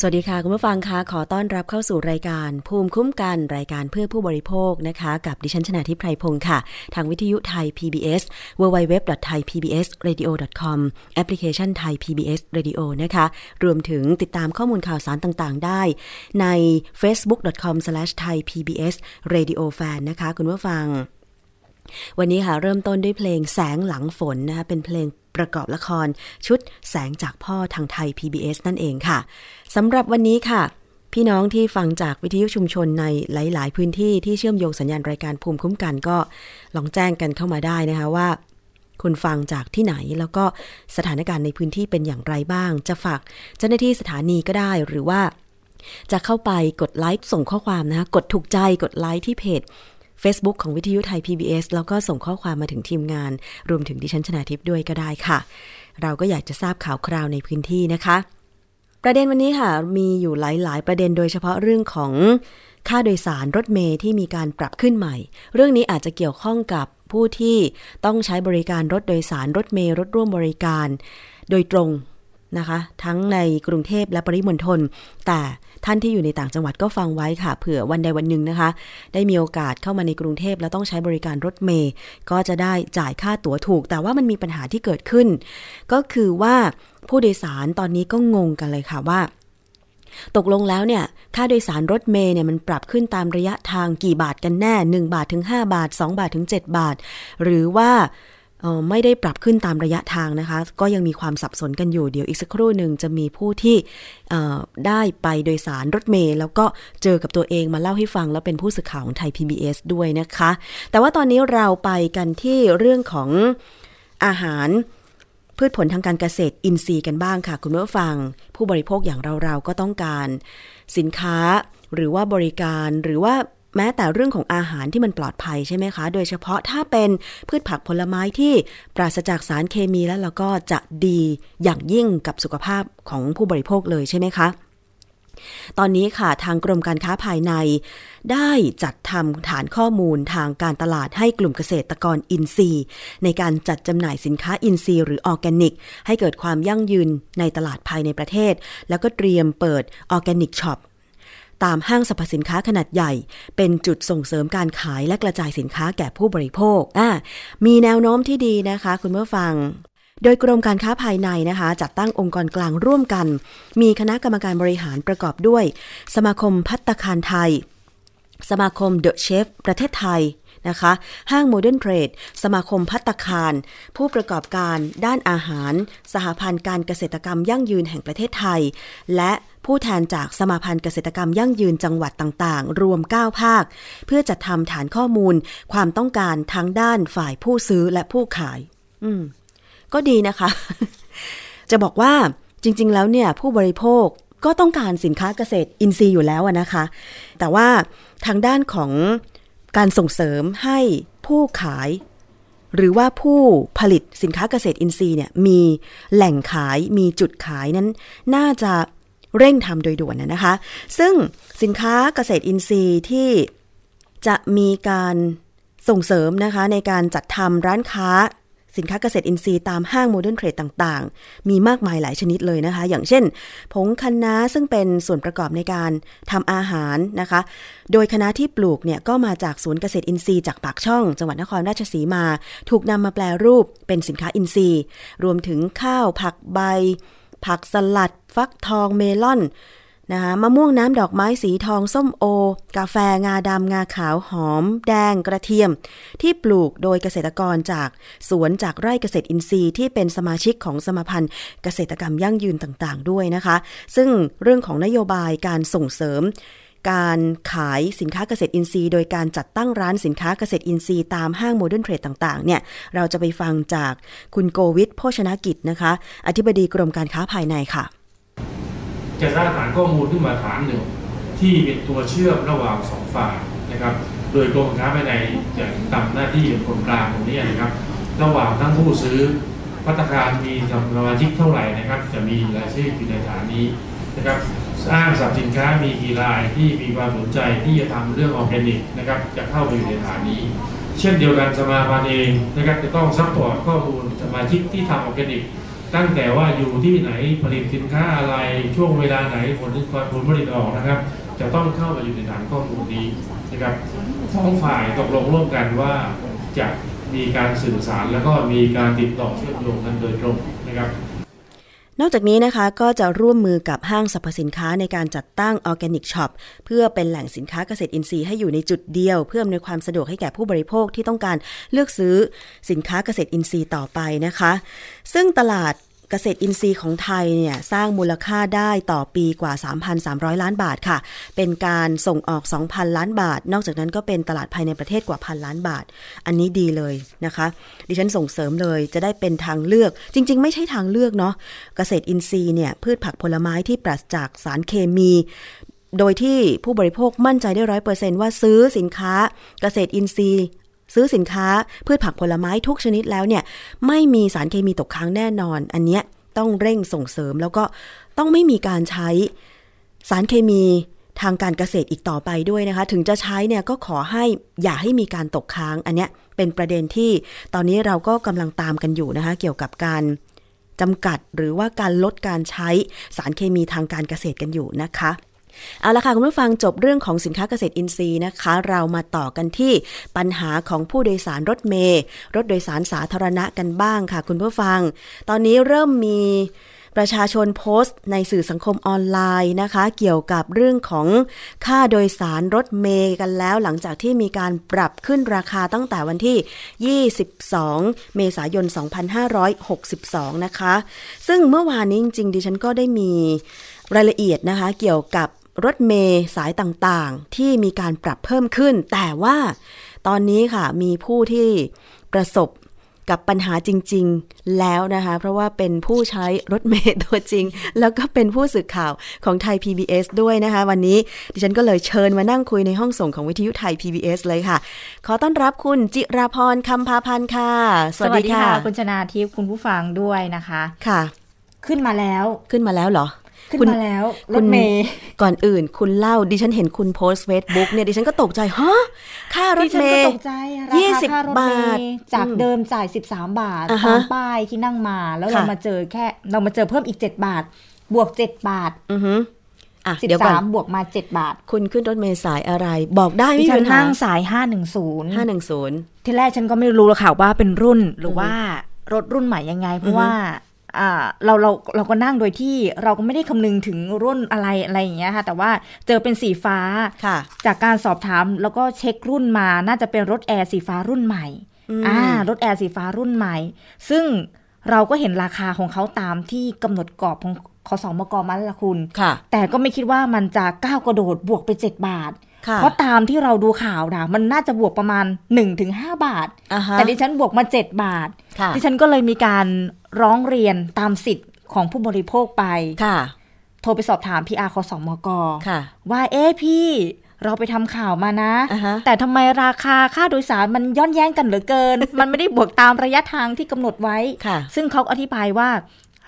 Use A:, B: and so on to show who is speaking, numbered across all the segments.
A: สวัสดีค่ะ คุ
B: ณผู้ฟังคะขอต้อนรับเข้าสู่รายการ ภูมิคุ้มกันรายการเพื่อผู้บริโภคนะคะ กับดิฉันชนาทิพไพรพงศ์ค่ะ ทางวิทยุไทย PBS www.thaipbsradio.com แอปพลิเคชันไทย PBS Radio นะคะ รวมถึงติดตามข้อมูลข่าวสารต่างๆ ได้ ใน facebook.com/thaipbsradiofan นะคะ คุณผู้ฟัง วันนี้ค่ะเริ่มต้นด้วยเพลงแสงหลังฝนนะคะเป็นเพลงประกอบละครชุดแสงจากพ่อทางไทย PBS นั่นเองค่ะสำหรับวันนี้ค่ะ พี่น้องที่ฟังจากวิทยุชุมชนในหลาย ๆ พื้นที่ที่เชื่อมโยงสัญญาณรายการภูมิคุ้มกันก็ลองแจ้งกันเข้ามาได้นะคะว่า คุณฟังจากที่ไหนแล้วก็สถานการณ์ในพื้นที่เป็นอย่างไรบ้าง จะฝากเจ้าหน้าที่สถานีก็ได้หรือว่าจะเข้าไปกดไลค์ส่งข้อความนะคะกดถูกใจกดไลค์ที่เพจ Facebook ของวิทยุไทย PBS แล้วก็ส่งข้อความมาถึงทีมงาน รวมถึงดิฉันชนาทิพย์ด้วยก็ได้ค่ะ เราก็อยากจะทราบข่าวคราวในพื้นที่นะคะ ประเด็นวันนี้ค่ะ มีอยู่หลาย ๆ ประเด็นโดยเฉพาะเรื่องของค่าโดยสารรถเมย์ที่มีการปรับขึ้นใหม่ เรื่องนี้อาจจะเกี่ยวข้องกับผู้ที่ต้องใช้บริการรถโดยสารรถเมย์รถร่วมบริการ โดยตรง นะคะ ทั้งในกรุงเทพและปริมณฑลแต่ท่านที่อยู่ในต่างจังหวัดก็ฟังไว้ค่ะ เผื่อวันใดวันหนึ่งนะคะ ได้มีโอกาสเข้ามาในกรุงเทพแล้วต้องใช้บริการรถเมย์ก็จะได้จ่ายค่าตั๋วถูก แต่ว่ามันมีปัญหาที่เกิดขึ้น ก็คือว่าผู้โดยสารตอนนี้ก็งงกันเลยค่ะว่า ตกลงแล้วเนี่ย ค่าโดยสารรถเมย์เนี่ยมันปรับขึ้นตามระยะทางกี่บาทกันแน่ 1 บาทถึง 5 บาท 2 บาทถึง 7 บาท หรือว่า ไม่ได้ปรับขึ้นตามระยะทางนะคะ ก็ยังมีความสับสนกันอยู่เดี๋ยวอีกสักครู่หนึ่งจะมีผู้ที่ได้ไปโดยสารรถเมล์แล้วก็เจอกับตัวเองมาเล่าให้ฟัง แล้วเป็นผู้สื่อข่าวของไทย PBS ด้วยนะคะ แต่ว่าตอนนี้เราไปกันที่เรื่องของอาหารพืชผลทางการเกษตรอินทรีย์กันบ้างค่ะ คุณผู้ฟัง ผู้บริโภคอย่างเราๆก็ต้องการ สินค้าหรือว่าบริการหรือว่า แม้แต่เรื่องของอาหารที่มันปลอดภัยใช่ไหมคะ โดยเฉพาะถ้าเป็นพืชผักผลไม้ที่ปราศจากสารเคมีแล้วเราก็จะดีอย่างยิ่งกับสุขภาพของผู้บริโภคเลยใช่ไหมคะ ตอนนี้ค่ะทางกรมการค้าภายใน ได้จัดทำฐานข้อมูลทางการตลาดให้กลุ่มเกษตรกรอินทรีย์ ในการจัดจำหน่ายสินค้าอินทรีย์หรือออร์แกนิก ให้เกิดความยั่งยืนในตลาดภายในประเทศ แล้วก็เตรียมเปิด organic shop ตามห้างสรรพสินค้าขนาดใหญ่ เป็นจุดส่งเสริมการขายและกระจายสินค้าแก่ผู้บริโภคอ่ามีแนวโน้มที่ดีนะคะ คุณเมื่อฟัง โดยกรมการค้าภายในนะคะ จัดตั้งองค์กรกลางร่วมกัน มีคณะกรรมการบริหารประกอบด้วย สมาคมภัตตาคารไทย สมาคม The Chef ประเทศไทยนะคะ ห้าง modern trade สมาคมภัตตาคาร ผู้ประกอบการด้านอาหาร สหพันธ์การเกษตรกรรมยั่งยืนแห่งประเทศไทย และ ผู้แทนจากสมาพันธ์เกษตรกรรมยั่งยืนจังหวัดต่างๆ รวม 9 ภาค เพื่อจัดทำฐานข้อมูล ความต้องการทั้งด้านฝ่ายผู้ซื้อและผู้ขาย อืม ก็ดีนะคะ จะบอกว่าจริง ๆ แล้วเนี่ย ผู้บริโภคก็ต้องการสินค้าเกษตรอินทรีย์อยู่แล้วนะคะ แต่ว่าทางด้านของการส่งเสริมให้ผู้ขาย หรือว่าผู้ผลิตสินค้าเกษตรอินทรีย์เนี่ยมีแหล่งขายมีจุดขายนั้น น่าจะ เร่งทำโดยด่วนนะคะ ซึ่งสินค้าเกษตรอินทรีย์ที่จะมีการส่งเสริมนะคะในการจัดทำร้านค้าสินค้าเกษตรอินทรีย์ตามห้าง modern trade ต่างๆ มีมากมายหลายชนิดเลยนะคะ อย่างเช่น ผงคะน้าซึ่งเป็นส่วนประกอบในการทำอาหารนะคะ โดยคะน้าที่ปลูกเนี่ยก็มาจากศูนย์เกษตรอินทรีย์จากปากช่อง จังหวัดนครราชสีมา ถูกนำมาแปรรูปเป็นสินค้าอินทรีย์ รวมถึงข้าวผักใบ ผักสลัด ฟักทองเมลอนนะคะมะม่วงน้ำดอกไม้สีทองส้มโอ กาแฟงาดำงาขาวหอม แดงกระเทียม ที่ปลูกโดยเกษตรกรจากสวนจากไร่เกษตรอินทรีย์ที่เป็นสมาชิกของสมาพันธ์เกษตรกรรมยั่งยืนต่างๆ ด้วยนะคะ ซึ่งเรื่องของนโยบายการส่งเสริม การขายสินค้าเกษตรอินทรีย์ โดยการจัดตั้งร้านสินค้าเกษตรอินทรีย์ตามห้าง modern trade ต่างๆเนี่ยเราจะไปฟังจากคุณโกวิทโภชนกิจนะคะ อธิบดีกรมการค้าภายในค่ะ
C: จะสร้างฐานข้อมูลขึ้นมาฐานหนึ่งที่เป็นตัวเชื่อมระหว่างสองฝ่ายนะครับ โดยกรมการค้าภายในจะทำหน้าที่เป็นคนกลางตรงนี้นะครับ ระหว่างทั้งผู้ซื้อพัฒการมีสมาชิกเท่าไหร่นะครับ จะมีรายชื่ออยู่ในฐานนี้นะครับ สร้างสับสินค้ามีกี่รายที่มีความสนใจที่จะทำเรื่องออร์แกนิกนะครับจะเข้าไปอยู่ในฐานนี้ เช่นเดียวกันสมาพันธ์เองนะครับจะต้อง support ข้อมูลสมาชิกที่ทำออร์แกนิกตั้งแต่ว่าอยู่ที่ไหนผลิตสินค้าอะไรช่วงเวลาไหนผลผลผลิตออกนะครับ จะต้องเข้ามาอยู่ในฐานข้อมูลนี้นะครับสองฝ่ายตกลงร่วมกันว่าจะมีการสื่อสารแล้วก็มีการติดต่อเชื่อมโยงกันโดยตรงนะครับ
B: นอกจากนี้นะคะก็จะร่วมมือกับห้างสรรพสินค้าในการจัดตั้ง organic shopเพื่อเป็นแหล่งสินค้าเกษตรอินทรีย์ให้อยู่ในจุดเดียว เพื่ออำนวยความสะดวกให้แก่ผู้บริโภคที่ต้องการเลือกซื้อสินค้าเกษตรอินทรีย์ต่อไปนะคะ ซึ่งตลาด กษตรอินทรีย์ของไทยเนี่ยสร้างมูลค่าได้ต่อปีกว่า 3,300 ล้านบาทค่ะ เป็นการส่งออก 2,000 ล้านบาท นอกจากนั้นก็เป็นตลาดภายในประเทศกว่าพันล้านบาท อันนี้ดีเลยนะคะ ดิฉันส่งเสริมเลยจะได้เป็นทางเลือก จริง ๆ ไม่ใช่ทางเลือกเนาะ เกษตรอินทรีย์เนี่ยพืชผักผลไม้ที่ปราศจากสารเคมี โดยที่ผู้บริโภคมั่นใจได้ร้อยเปอร์เซนต์ว่าซื้อสินค้าเกษตรอินทรีย์ ซื้อสินค้าพืชผักผลไม้ทุกชนิดแล้วเนี่ยไม่มีสารเคมีตกค้างแน่นอน อันเนี้ยต้องเร่งส่งเสริมแล้วก็ต้องไม่มีการใช้สารเคมีทางการเกษตรอีกต่อไปด้วยนะคะ ถึงจะใช้เนี่ยก็ขอให้อย่าให้มีการตกค้าง อันเนี้ยเป็นประเด็นที่ตอนนี้เราก็กำลังตามกันอยู่นะคะ เกี่ยวกับการจำกัดหรือว่าการลดการใช้สารเคมีทางการเกษตรกันอยู่นะคะ เอาละค่ะคุณผู้ฟังจบเรื่องของสินค้าเกษตรอินทรีย์นะคะ เรามาต่อกันที่ปัญหาของผู้โดยสารรถเมย์รถโดยสารสาธารณะกันบ้างค่ะ คุณผู้ฟัง ตอนนี้เริ่มมีประชาชนโพสต์ในสื่อสังคมออนไลน์นะคะ เกี่ยวกับเรื่องของค่าโดยสารรถเมย์กันแล้ว หลังจากที่มีการปรับขึ้นราคาตั้งแต่วันที่ 22 เมษายน 2562 นะคะ ซึ่งเมื่อวานนี้จริงๆ ดิฉันก็ได้มีรายละเอียดนะคะ เกี่ยวกับ รถเมย์สายต่างๆ ที่มีการปรับเพิ่มขึ้น แต่ว่าตอนนี้ค่ะมีผู้ที่ประสบกับปัญหาจริง ๆ แล้วนะคะ เพราะว่าเป็นผู้ใช้รถเมล์ตัวจริง แล้วก็เป็นผู้สื่อข่าวของไทย PBS ด้วยนะคะ วันนี้ดิฉันก็เลยเชิญมานั่งคุยในห้องส่งของวิทยุไทย PBS เลยค่ะ ขอต้อนรับคุณจิราพรคำพาพันธ์ค่ะ สวัสดีค่ะ
D: คุณชนาทิพย์คุณผู้ฟังด้วยนะคะ
B: ค่ะ
D: ขึ้นมาแล้ว
B: ขึ้นมาแล้วเหรอ
D: ขึ้น
B: คุณ
D: มาแล้วร
B: คุ
D: ถ
B: ณ
D: เมย์
B: ก่อนอื่น คุณเล่าดิฉันเห็นคุณโพสต์เฟซบุ๊กเนี่ยดิฉันก็ตกใจฮะค่าร
D: ดิ
B: ถ
D: ฉัน
B: เม
D: ก็
B: ย์
D: ตกใจรา
B: ยี่
D: คา
B: สิบ
D: ค่ารถ
B: บา
D: เม
B: ท
D: ย์จาก
B: อืม
D: เดิมจ่าย13บาท
B: อ่าฮะ
D: ตามป้ายที่นั่งมาแล้วเรา
B: ค่ะ
D: มาเจอแค่ เรามาเจอเพิ่มอีก7บาท บวก7บาท
B: อือฮึอะเดี๋ยวก่อน
D: 13บวกมา7บาท
B: คุณขึ้นรถเมล์สายอะไร บอกได้
D: ดิ
B: ไม่มี
D: ฉัน
B: ปัญหา
D: นั่งสาย510
B: ห้าหนึ่งศูนย์
D: ที่แรกฉันก็ไม่รู้หรอกค่ะว่าเป็นรุ่นหรือว่ารถรุ่นใหม่ยังไง เพราะว่าอ่า เราเราเราก็นั่งโดยที่เราก็ไม่ได้คำนึงถึงรุ่นอะไรอะไรอย่างเงี้ยค่ะ แต่ว่าเจอเป็นสีฟ้า
B: ค่ะ
D: จากการสอบถามแล้วก็เช็ครุ่นมาน่าจะเป็นรถแอร์สีฟ้ารุ่นใหม่
B: อืม
D: อ่ารถแอร์สีฟ้ารุ่นใหม่ ซึ่งเราก็เห็นราคาของเขาตามที่กำหนดกรอบของขสมกมาแล้วละคุณ
B: ค่ะ
D: แต่ก็ไม่คิดว่ามันจะก้าวกระโดดบวกไป 7 บาท
B: ค่ะ
D: เพราะตามที่เราดูข่าวนะมันน่าจะบวกประมาณ 1-5 บาท
B: อ่าฮะ
D: แต่ดิฉันบวกมา 7 บาท
B: ค่ะ
D: ดิฉันก็เลยมีการร้องเรียนตามสิทธิ์ของผู้บริโภคไป
B: ค่ะ
D: โทรไปสอบถาม PR ขสมก
B: ค่ะ
D: ว่าเอ๊ะพี่เราไปทำข่าวมานะ
B: อ่าฮะ
D: แต่ทำไมราคาค่าโดยสารมันย้อนแย้งกันเหลือเกิน มันไม่ได้บวกตามระยะทางที่กำหนดไว้
B: ค่ะ
D: ซึ่งเขาอธิบายว่า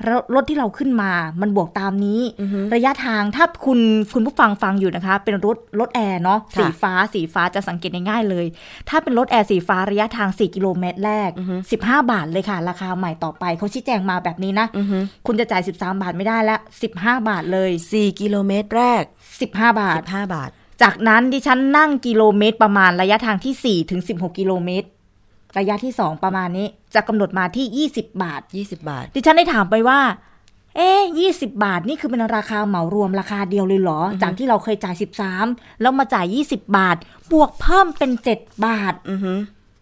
D: รรถที่เราขึ้นมามันบวกตามนี้
B: อือฮึ
D: ระยะทางถ้าคุณคุณผู้ฟังฟังอยู่นะคะ เป็นรถรถแอร์เนาะ
B: ค่ะ
D: สีฟ้าสีฟ้าจะสังเกตง่ายๆเลย ถ้าเป็นรถแอร์สีฟ้าระยะทาง 4 กิโลเมตรแรก
B: อือฮึ
D: 15 บาทเลยค่ะ ราคาใหม่ต่อไปเขาชี้แจงมาแบบนี้นะ
B: อือฮึ
D: คุณจะจ่าย 13 บาทไม่ได้ละ15 บาทเลย
B: สี่กิโลเมตรแรก
D: 15 บาท
B: สิบห้าบาท
D: จากนั้นดิฉันนั่งกิโลเมตรประมาณระยะทางที่4ถึง16 กิโลเมตร ระยะที่2ประมาณนี้ จะกำหนดมาที่20บาท
B: ยี่สิบบาท
D: ดิฉันได้ถามไปว่า เอ๊ยี่สิบาทนี่คือเป็นราคาเหมารวมราคาเดียวเลยเหรอ จากที่เราเคยจ่าย13แล้วมาจ่าย20บาท บวกเพิ่มเป็น7บาท
B: อือฮึ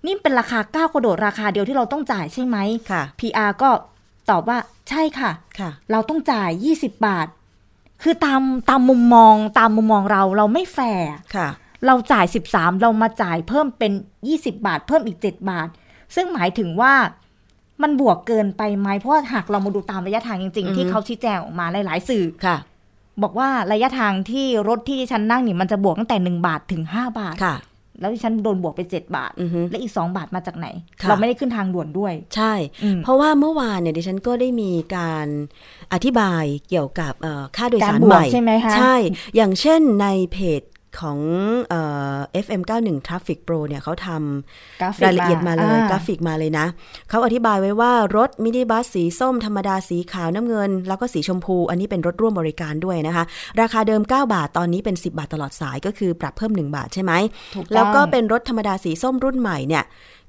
D: นี่เป็นราคาก้าวกระโดดราคาเดียวที่เราต้องจ่ายใช่ไหม
B: ค่ะ
D: PR ก็ตอบว่าใช่ค่ะ
B: ค่ะ
D: เราต้องจ่าย 20 บาท คือตามตามมุมมองตามมุมมองเราเราไม่แฟร์
B: ค่ะ
D: เราจ่าย 13 เรามาจ่ายเพิ่มเป็น 20 บาท เพิ่มอีก 7 บาท ซึ่งหมายถึงว่ามันบวกเกินไปไหมเพราะว่าหากเรามาดูตามระยะทางจริง
B: อือฮึ
D: ๆที่เขาชี้แจงออกมาหลาย ๆ สื่อ
B: ค่ะ
D: บอกว่าระยะทางที่รถที่ฉันนั่งนี่มันจะบวกตั้งแต่1บาทถึง5บาท
B: ค่ะ
D: แล้วที่ฉันโดนบวกไป7บาท
B: อือฮึ
D: และอีก2บาทมาจากไหน
B: ค่ะ
D: เราไม่ได้ขึ้นทางด่วนด้วย
B: ใช่
D: อืม
B: เพราะว่าเมื่อวานเนี่ยดิฉันก็ได้มีการอธิบายเกี่ยวกับเอ่อค่าโดยสาร
D: การบวก
B: ใหม่
D: ใช่ไหมคะ
B: ใช่ อย่างเช่นในเพจ ของเอ่อ FM 91 Traffic Pro เนี่ยเขาทำ
D: กราฟิก
B: รายละเอียดมาเลย
D: อ่
B: กราฟิกมาเลยนะ เขาอธิบายไว้ว่ารถมินิบัสสีส้มธรรมดาสีขาวน้ำเงิน แล้วก็สีชมพู อันนี้เป็นรถร่วมบริการด้วยนะคะ ราคาเดิม 9 บาทตอนนี้เป็น 10 บาทตลอดสายก็คือปรับเพิ่ม 1 บาทใช่ไหม
D: ถูกต้อง
B: แล้วก็เป็นรถธรรมดาสีส้มรุ่นใหม่เนี่ย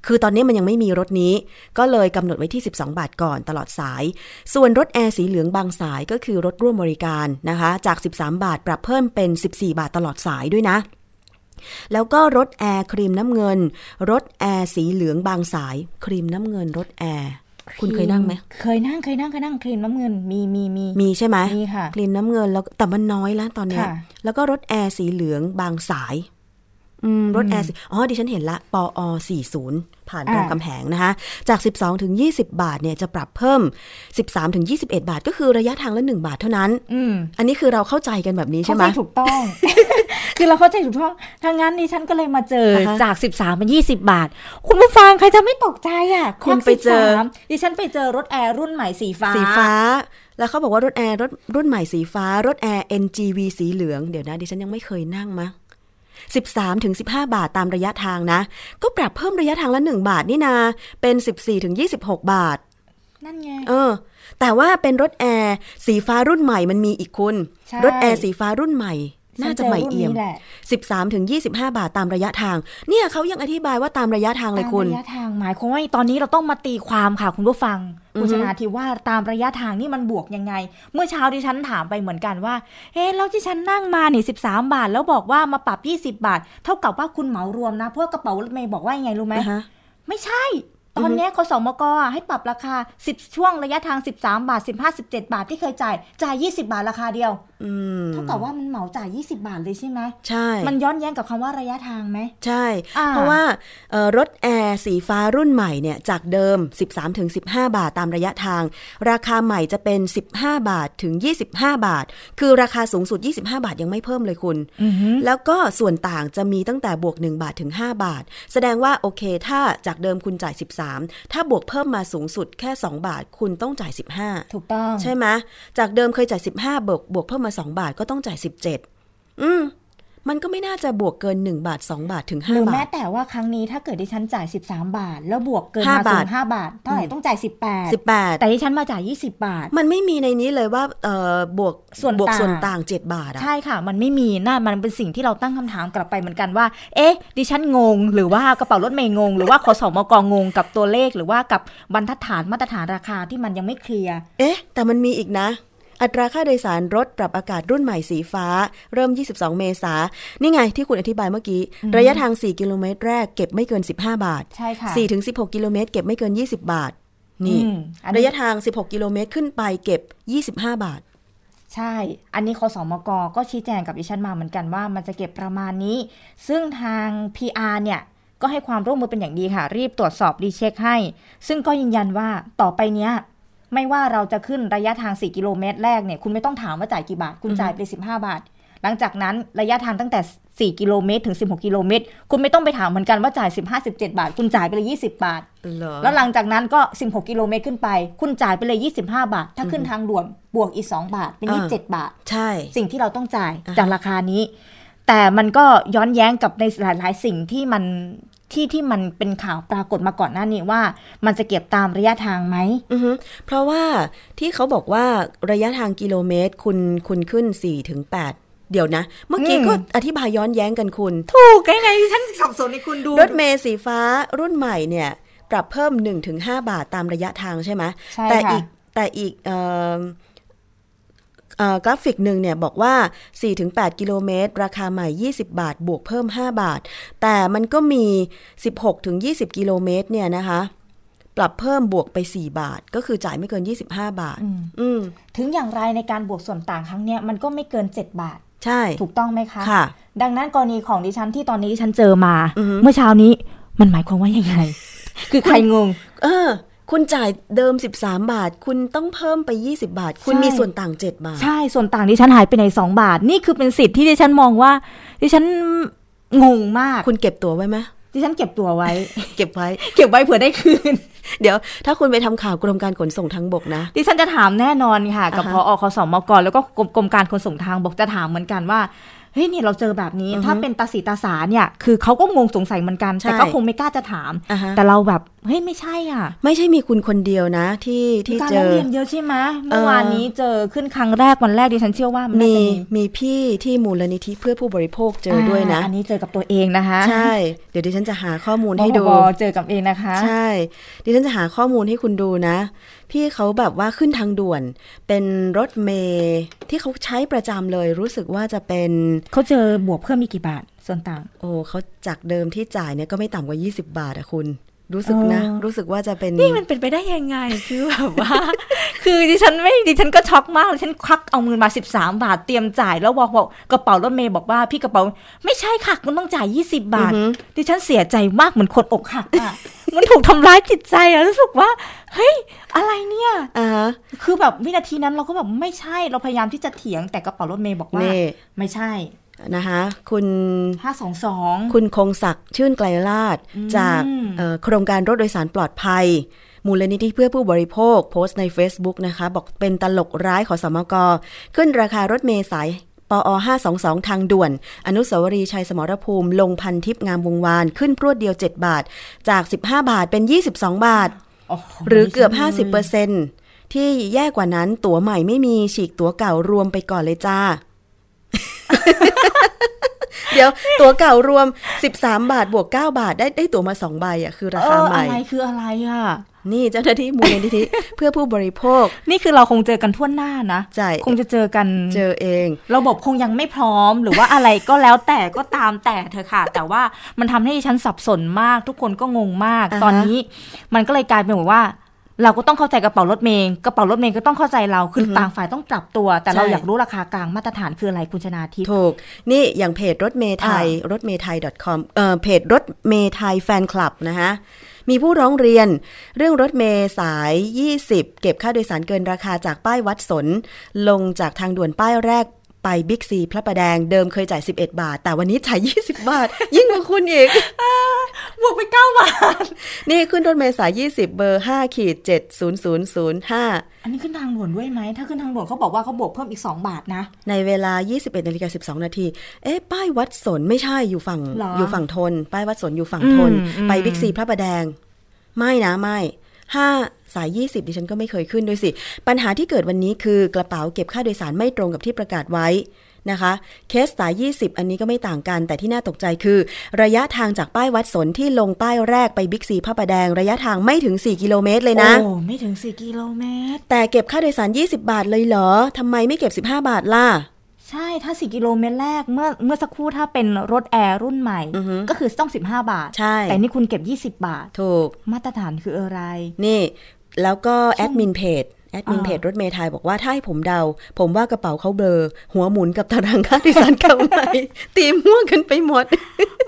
B: คือตอนนี้มันยังไม่มีรถนี้ ก็เลยกำหนดไว้ที่ 12 บาทก่อนตลอดสาย ส่วนรถแอร์สีเหลืองบางสายก็คือรถร่วมบริการนะคะ จาก 13 บาทปรับเพิ่มเป็น 14 บาทตลอดสายด้วยนะ แล้วก็รถแอร์ครีมน้ำเงิน รถแอร์สีเหลืองบางสาย ครีมน้ำเงิน รถแอร์คุณเคยนั่งไหม
D: เคยนั่งเคยนั่งเคยนั่งครีมน้ำเงินมีมีมี
B: มีใช่ไหม
D: มีค่ะ
B: ครีมน้ำเงินแล้วแต่มันน้อยแล้วตอนเนี้ย
D: ค่ะ
B: แล้วก็รถแอร์สีเหลืองบางสายอืม รถแอร์สีอ๋อ ดิฉันเห็นละ ปอ40 ผ่านราม
D: อ่า
B: คำแหงนะคะ จาก 12 ถึง 20 บาท เนี่ย จะปรับเพิ่ม 13 ถึง 21 บาท ก็คือระยะทางละ 1 บาทเท่านั้น
D: อืม
B: อันนี้คือเราเข้าใจกันแบบนี้ใช่ไหม
D: เข้าใจถูกต้อง คือเราเข้าใจถูกต้องทางนั้นดิฉันก็เลยมาเจอ
B: อ่าฮะ
D: จาก 13 เป็น 20 บาท คุณผู้ฟังใครจะไม่ตกใจอะ
B: คุณไปเจอ
D: จาก13ดิฉันไปเจอรถแอร์รุ่นใหม่สีฟ้า
B: สีฟ้าแล้วเขาบอกว่ารถแอร์รถรุ่นใหม่สีฟ้ารถแอร์ NGV สีเหลือง เดี๋ยวนะดิฉันยังไม่เคยนั่งมะ 13ถึง15 บาทตามระยะทางนะ ก็ปรับเพิ่มระยะทางละ 1 บาทนี่นา เป็น 14ถึง26 บาท
D: นั่นไง
B: เออ แต่ว่าเป็นรถแอร์สีฟ้ารุ่นใหม่มันมีอีกคุณ
D: ใช่
B: รถแอร์สีฟ้ารุ่นใหม่ น่าจะใหม่เอี่ยม
D: ฉันจรุ่นนี้แหละ
B: 13ถึง25 บาทตามระยะทาง เนี่ยเขายังอธิบายว่าตามระยะทางเลยคุณ
D: ตามระยะทางหมายความว่าตอนนี้เราต้องมาตีความค่ะคุณผู้ฟัง
B: อือฮึ
D: คุณชนาทีว่าตามระยะทางนี่มันบวกยังไง เมื่อเช้าดิฉันถามไปเหมือนกันว่า เอ๊ะแล้วที่ฉันนั่งมานี่13บาท แล้วบอกว่ามาปรับ 20 บาท เท่ากับว่าคุณเหมารวมนะ เพราะว่ากระเป๋ารถเมย์บอกว่ายังไงรู้ไหม
B: อ่าฮะ
D: ไม่ใช่ ตอนเนี้ยคสมกอะให้ปรับราคา 10 ช่วงระยะทาง 13 บาท 15 17 บาทที่เคยจ่าย จ่าย 20 บาทราคาเดียว
B: อืม
D: เท่ากับว่ามันเหมาจ่าย 20 บาทเลยใช่ไหม
B: ใช่
D: มันย้อนแย้งกับคำว่าระยะทางไหม
B: ใช่
D: อ่า
B: เพราะว่าเอ่อรถแอร์สีฟ้ารุ่นใหม่เนี่ยจากเดิม 13-15 บาทตามระยะทาง ราคาใหม่จะเป็น 15 บาทถึง 25 บาท คือราคาสูงสุด 25 บาทยังไม่เพิ่มเลยคุณ
D: อือฮึ
B: แล้วก็ส่วนต่างจะมีตั้งแต่บวก 1 บาทถึง 5 บาท แสดงว่าโอเค ถ้าจากเดิมคุณจ่าย 13ถ้าบวกเพิ่มมาสูงสุดแค่ 2 บาท คุณต้องจ่าย 15
D: ถูกต้อง
B: ใช่ไหมจากเดิมเคยจ่าย 15บวกบวกเพิ่มมา 2 บาทก็ต้องจ่าย 17 อืม มันก็ไม่น่าจะบวกเกิน 1 บาท 2 บาทถึง
D: หรือ
B: 5
D: แม้
B: บาท
D: แต่ว่าครั้งนี้ถ้าเกิดดิฉันจ่าย 13 บาท แล้วบวกเกิน
B: ห้า
D: มา
B: บา
D: สู
B: ท
D: ง5บาทเท่าไหร่
B: อืม
D: ต้องจ่าย 18
B: 18
D: แต่ดิฉันมาจ่าย 20 บาท
B: มันไม่มีในนี้เลยว่าเอ่อบวก
D: ส่วน
B: บวก
D: ต่าง
B: ส่วนต่าง 7 บาทอะ
D: ใช่ค่ะ มันไม่มีน่ามันเป็นสิ่งที่เราตั้งคำถามกลับไปเหมือนกันว่า เอ๊ะ ดิฉันงง หรือว่ากระเป๋ารถเมย์งง หรือว่าขสมกงงกับตัวเลข หรือว่ากับบรรทัดฐานมาตรฐานราคาที่มันยังไม่เคลียร์
B: เอ๊ะ แต่มันมีอีกนะ อัตราค่าโดยสารรถปรับอากาศรุ่นใหม่สีฟ้า เริ่ม 22 เมษานี่ไงที่คุณอธิบายเมื่อกี้ ระยะทาง 4 กิโลเมตรแรกเก็บไม่เกิน 15 บาท
D: ใช่ค่ะ
B: 4ถึง16 กิโลเมตรเก็บไม่เกิน 20 บาท นี่
D: อืมอันนี้
B: ระยะทาง 16 กิโลเมตรขึ้นไปเก็บ 25 บาท
D: ใช่ อันนี้คสมกก็ชี้แจงกับดิฉันมาเหมือนกันว่ามันจะเก็บประมาณนี้ ซึ่งทาง PR เนี่ย ก็ให้ความร่วมมือเป็นอย่างดีค่ะ รีบตรวจสอบรีเช็คให้ ซึ่งก็ยืนยันว่าต่อไปเนี้ย ไม่ว่าเราจะขึ้นระยะทาง 4 กิโลเมตรแรกเนี่ยคุณไม่ต้องถามว่าจ่ายกี่บาท คุณจ่ายไปเลย15 บาท หลังจากนั้นระยะทางตั้งแต่ 4 กิโลเมตรถึง 16 กิโลเมตร คุณไม่ต้องไปถามเหมือนกันว่าจ่าย 15 17 บาท คุณจ่ายไปเลย 20 บาท
B: เหรอ
D: แล้วหลังจากนั้นก็ 16 กิโลเมตรขึ้นไป คุณจ่ายไปเลย 25 บาท ถ้าขึ้นทางด่วนบวกอีก 2 บาท เป็น
B: อ่า
D: 27 บาท
B: ใช่
D: สิ่งที่เราต้องจ่าย
B: อ่าฮะ
D: จากราคานี้ แต่มันก็ย้อนแย้งกับในหลาย ๆ สิ่งที่มัน ที่ที่มันเป็นข่าวปรากฏมาก่อนหน้านี้ว่า มันจะเก็บตามระยะทางไหม
B: อือฮึเพราะว่าที่เขาบอกว่าระยะทางกิโลเมตร คุณคุณขึ้น4ถึง8เดี๋ยวนะ เมื่อกี้
D: อืม
B: ก็อธิบายย้อนแย้งกันคุณ
D: ถูกไงที่ฉันสับสนในคุณดู
B: รถเมล์สีฟ้ารุ่นใหม่เนี่ย ปรับเพิ่ม 1-5 บาทตามระยะทางใช่ไหม
D: ใช่
B: แต่
D: ค่ะ
B: อีกแต่อีกเอ่อเอ่อ กราฟิกหนึ่งเนี่ยบอกว่า 4-8 กิโลเมตร ราคาใหม่ 20 บาท บวกเพิ่ม 5 บาท แต่มันก็มี 16-20 กิโลเมตรเนี่ยนะคะ ปรับเพิ่มบวกไป 4 บาท ก็คือจ่ายไม่เกิน 25 บาท
D: อืม
B: อืม
D: ถึงอย่างไรในการบวกส่วนต่างครั้งเนี้ยมันก็ไม่เกิน 7 บาท
B: ใช่
D: ถูกต้องไหมคะ
B: ค่ะ
D: ดังนั้นกรณีของดิฉันที่ตอนนี้ดิฉันเจอมา
B: อือฮึ
D: เมื่อเช้านี้มันหมายความว่ายังไง คือใครงง
B: เออ คุณจ่ายเดิม 13 บาท คุณต้องเพิ่มไป 20 บาท คุณ
D: ใช่
B: มีส่วนต่าง 7 บาท
D: ใช่ส่วนต่างดิฉันหายไปในสองบาท นี่คือเป็นสิทธิ์ที่ดิฉันมองว่า ดิฉันงงมาก
B: คุณเก็บตัวไว้ไหม
D: ดิฉันเก็บตัวไว้
B: เก็บไว้
D: เก็บไว้เผื่อได้คืน
B: เดี๋ยว ถ้าคุณไปทำข่าวกรมการขนส่งทางบกนะ
D: ดิฉันจะถามแน่นอนค่ะ กับ
B: อ่า
D: พ
B: ฮะ
D: ออคสมกแล้วก็กรมกรมการขนส่งทางบกจะถามเหมือนกันว่า เฮ้ยเนี่ยเราเจอแบบนี้
B: อือฮึ
D: ถ้าเป็นตาสีตาสาเนี่ยคือเขาก็งงสงสัยเหมือนกัน
B: ใช่
D: แต่ก็คงไม่กล้าจะถาม
B: อ่าฮะ
D: แต่เราแบบเฮ้ยไม่ใช่อะ
B: ไม่ใช่มีคุณคนเดียวนะ ที่ที่
D: มีการ
B: เจ
D: ร้อง
B: อ
D: เรียนเยอะใช่ไหมเมื่อ
B: เออ
D: วานนี้เจอขึ้นครั้งแรกวันแรกดิฉันเชื่อว่ามัน
B: มี
D: น่าจะ
B: มีพี่ที่มูลนิธิเพื่อผู้บริโภคเจอด้วยนะ
D: อันนี้เจอกับตัวเองนะคะ
B: ใช่ เดี๋ยวดิฉันจะหาข้อมูลให้ดู
D: มพบเจอกับเองนะคะ
B: ใช่ ดิฉันจะหาข้อมูลให้คุณดูนะพี่เขาแบบว่าขึ้นทางด่วน เป็นรถเมย์ที่เขาใช้ประจำเลยรู้สึกว่าจะเป็น
D: เขาเจอบวกเพิ่มมีกี่บาทส่วนต่าง
B: โอ้เขาจากเดิมที่จ่ายเนี่ยก็ไม่ต่ำกว่า 20 บาทอะคุณ รู้สึกนะ
D: อ๋อ
B: รู้สึกว่าจะเป็น
D: นี่มันเป็นไปได้ยังไง คือแบบว่า คือดิฉันไม่ดิฉันก็ช็อกมากดิฉันควักเอาเงินมา 13 บาทเตรียมจ่ายแล้วบอกบอกกระเป๋ารถเมย์บอกว่าพี่กระเป๋า ไม่ใช่ค่ะคุณต้องจ่าย 20 บาท
B: อือหือ
D: ดิฉันเสียใจมากเหมือนคนอกหักอะมันถูกทำร้ายจิตใจอะรู้สึกว่า เฮ้ย อะไรเนี่ย
B: อ่าฮะ
D: คือแบบวินาทีนั้นเราก็แบบไม่ใช่เราพยายามที่จะเถียงแต่กระเป๋ารถเมย์บอกว่า
B: นี่
D: ไม่ใช่
B: นะคะคุณ
D: 522
B: คุณคงศักดิ์ชื่นไกลลาด
D: อืม
B: จากเอ่อโครงการรถโดยสารปลอดภัย มูลนิธิเพื่อผู้บริโภค โพสต์ใน Facebook นะคะ บอกเป็นตลกร้ายขอสมกขึ้นราคารถเมล์สายปอ522 ทางด่วน อนุสาวรีย์ชัยสมรภูมิ ลงพันทิพย์งามวงวาน ขึ้นพรวดเดียว 7 บาท จาก 15 บาทเป็น 22 บาท
D: โอ้โห
B: รือเกือบ 50%ที่แย่กว่านั้นตั๋วใหม่ไม่มีฉีกตั๋วเก่ารวมไปก่อนเลยจ้า เดี๋ยวตัวเก่ารวม 13 บาทบวก 9 บาทได้ได้ตัวมา2ใบอะคือรา
D: เอ
B: คา
D: อ
B: ใหม่
D: อะไรคืออะไรอะ
B: นี่เจ้าหน้าที่มูลนิธิเพื่อผู้บริโภค
D: นี่คือเราคงเจอกันทั่วหน้านะ
B: ใช่
D: คงจะเจอกัน
B: เจอเอง
D: ระบบคงยังไม่พร้อมหรือว่าอะไรก็แล้วแต่ก็ตามแต่เธอะค่ะ แต่ว่ามันทำให้ดิฉันสับสนมาก ทุกคนก็งงมาก
B: อ่าฮะ
D: ตอนนี้ มันก็เลยกลายเป็นแบบว่า เราก็ต้องเข้าใจกระเป๋ารถเมย์กระเป๋ารถเมย์ก็ต้องเข้าใจเราคือต่างฝ่ายต้องปรับตัว แต่เรา
B: ใช่
D: อยากรู้ราคากลางมาตรฐานคืออะไรคุณชนาทิพย์
B: ถูก นี่อย่างเพจรถเมย์ไทยรถเมย์ไทย .com เอ่อเพจรถเมย์ไทยแฟนคลับนะคะมีผู้ร้องเรียน เรื่องรถเมย์สาย 20 เก็บค่าโดยสารเกินราคาจากป้ายวัดสน ลงจากทางด่วนป้ายแรก ไปบิ๊กซีพระประแดงเดิมเคยจ่าย 11 บาท แต่วันนี้จ่าย 20 บาท ยิ่งกว่าคุณอีก
D: บวกไปเก้าบาท
B: นี่ขึ้นรถเมย์สาย 20 เบอร์ 5 ขีด 70005
D: อันนี้ขึ้นทางด่วนด้วยไหม ถ้าขึ้นทางด่วนเขาบอกว่าเขาบวกเพิ่มอีก 2 บาทนะ
B: ในเวลา 21นาฬิกา12 นาที เอ๊ะ ป้ายวัดสนไม่ใช่อยู่ฝั่ง
D: เหรอ
B: อยู่ฝั่งทน ป้ายวัดสนอยู่ฝั่งทน
D: อืมอืม
B: ไปบิ๊กซีพระประแดง ไม่นะไม่ห้า สาย 20 ดิฉันก็ไม่เคยขึ้นด้วยสิ ปัญหาที่เกิดวันนี้คือกระเป๋าเก็บค่าโดยสารไม่ตรงกับที่ประกาศไว้นะคะ เคสสาย 20 อันนี้ก็ไม่ต่างกัน แต่ที่น่าตกใจคือ ระยะทางจากป้ายวัดสนที่ลงป้ายแรกไปบิ๊กซีพระประแดง ระยะทางไม่ถึง 4 กิโลเมตรเลยนะ
D: โอ้ ไม่ถึง 4 กิโลเมตร
B: แต่เก็บค่าโดยสาร 20 บาทเลยเหรอทำไมไม่เก็บ 15 บาทล่ะ
D: ใช่ ถ้า 4 กิโลเมตรแรก เมื่อเมื่อสักครู่ถ้าเป็นรถแอร์รุ่นใหม่
B: อือฮึ
D: ก็คือต้อง 15 บาท
B: ใช่
D: แต่นี่คุณเก็บ 20 บาท
B: ถูก
D: มาตรฐานคืออะไร
B: นี่ แล้วก็แอดมินเพจแอดมิน
D: อ่า
B: เพจรถเมย์ไทยบอกว่าถ้าให้ผมเดา ผมว่ากระเป๋าเขาเบลอ หัวหมุนกับตารางค่าโดยสารเก่าใหม่ตีม่วงกันไปหมด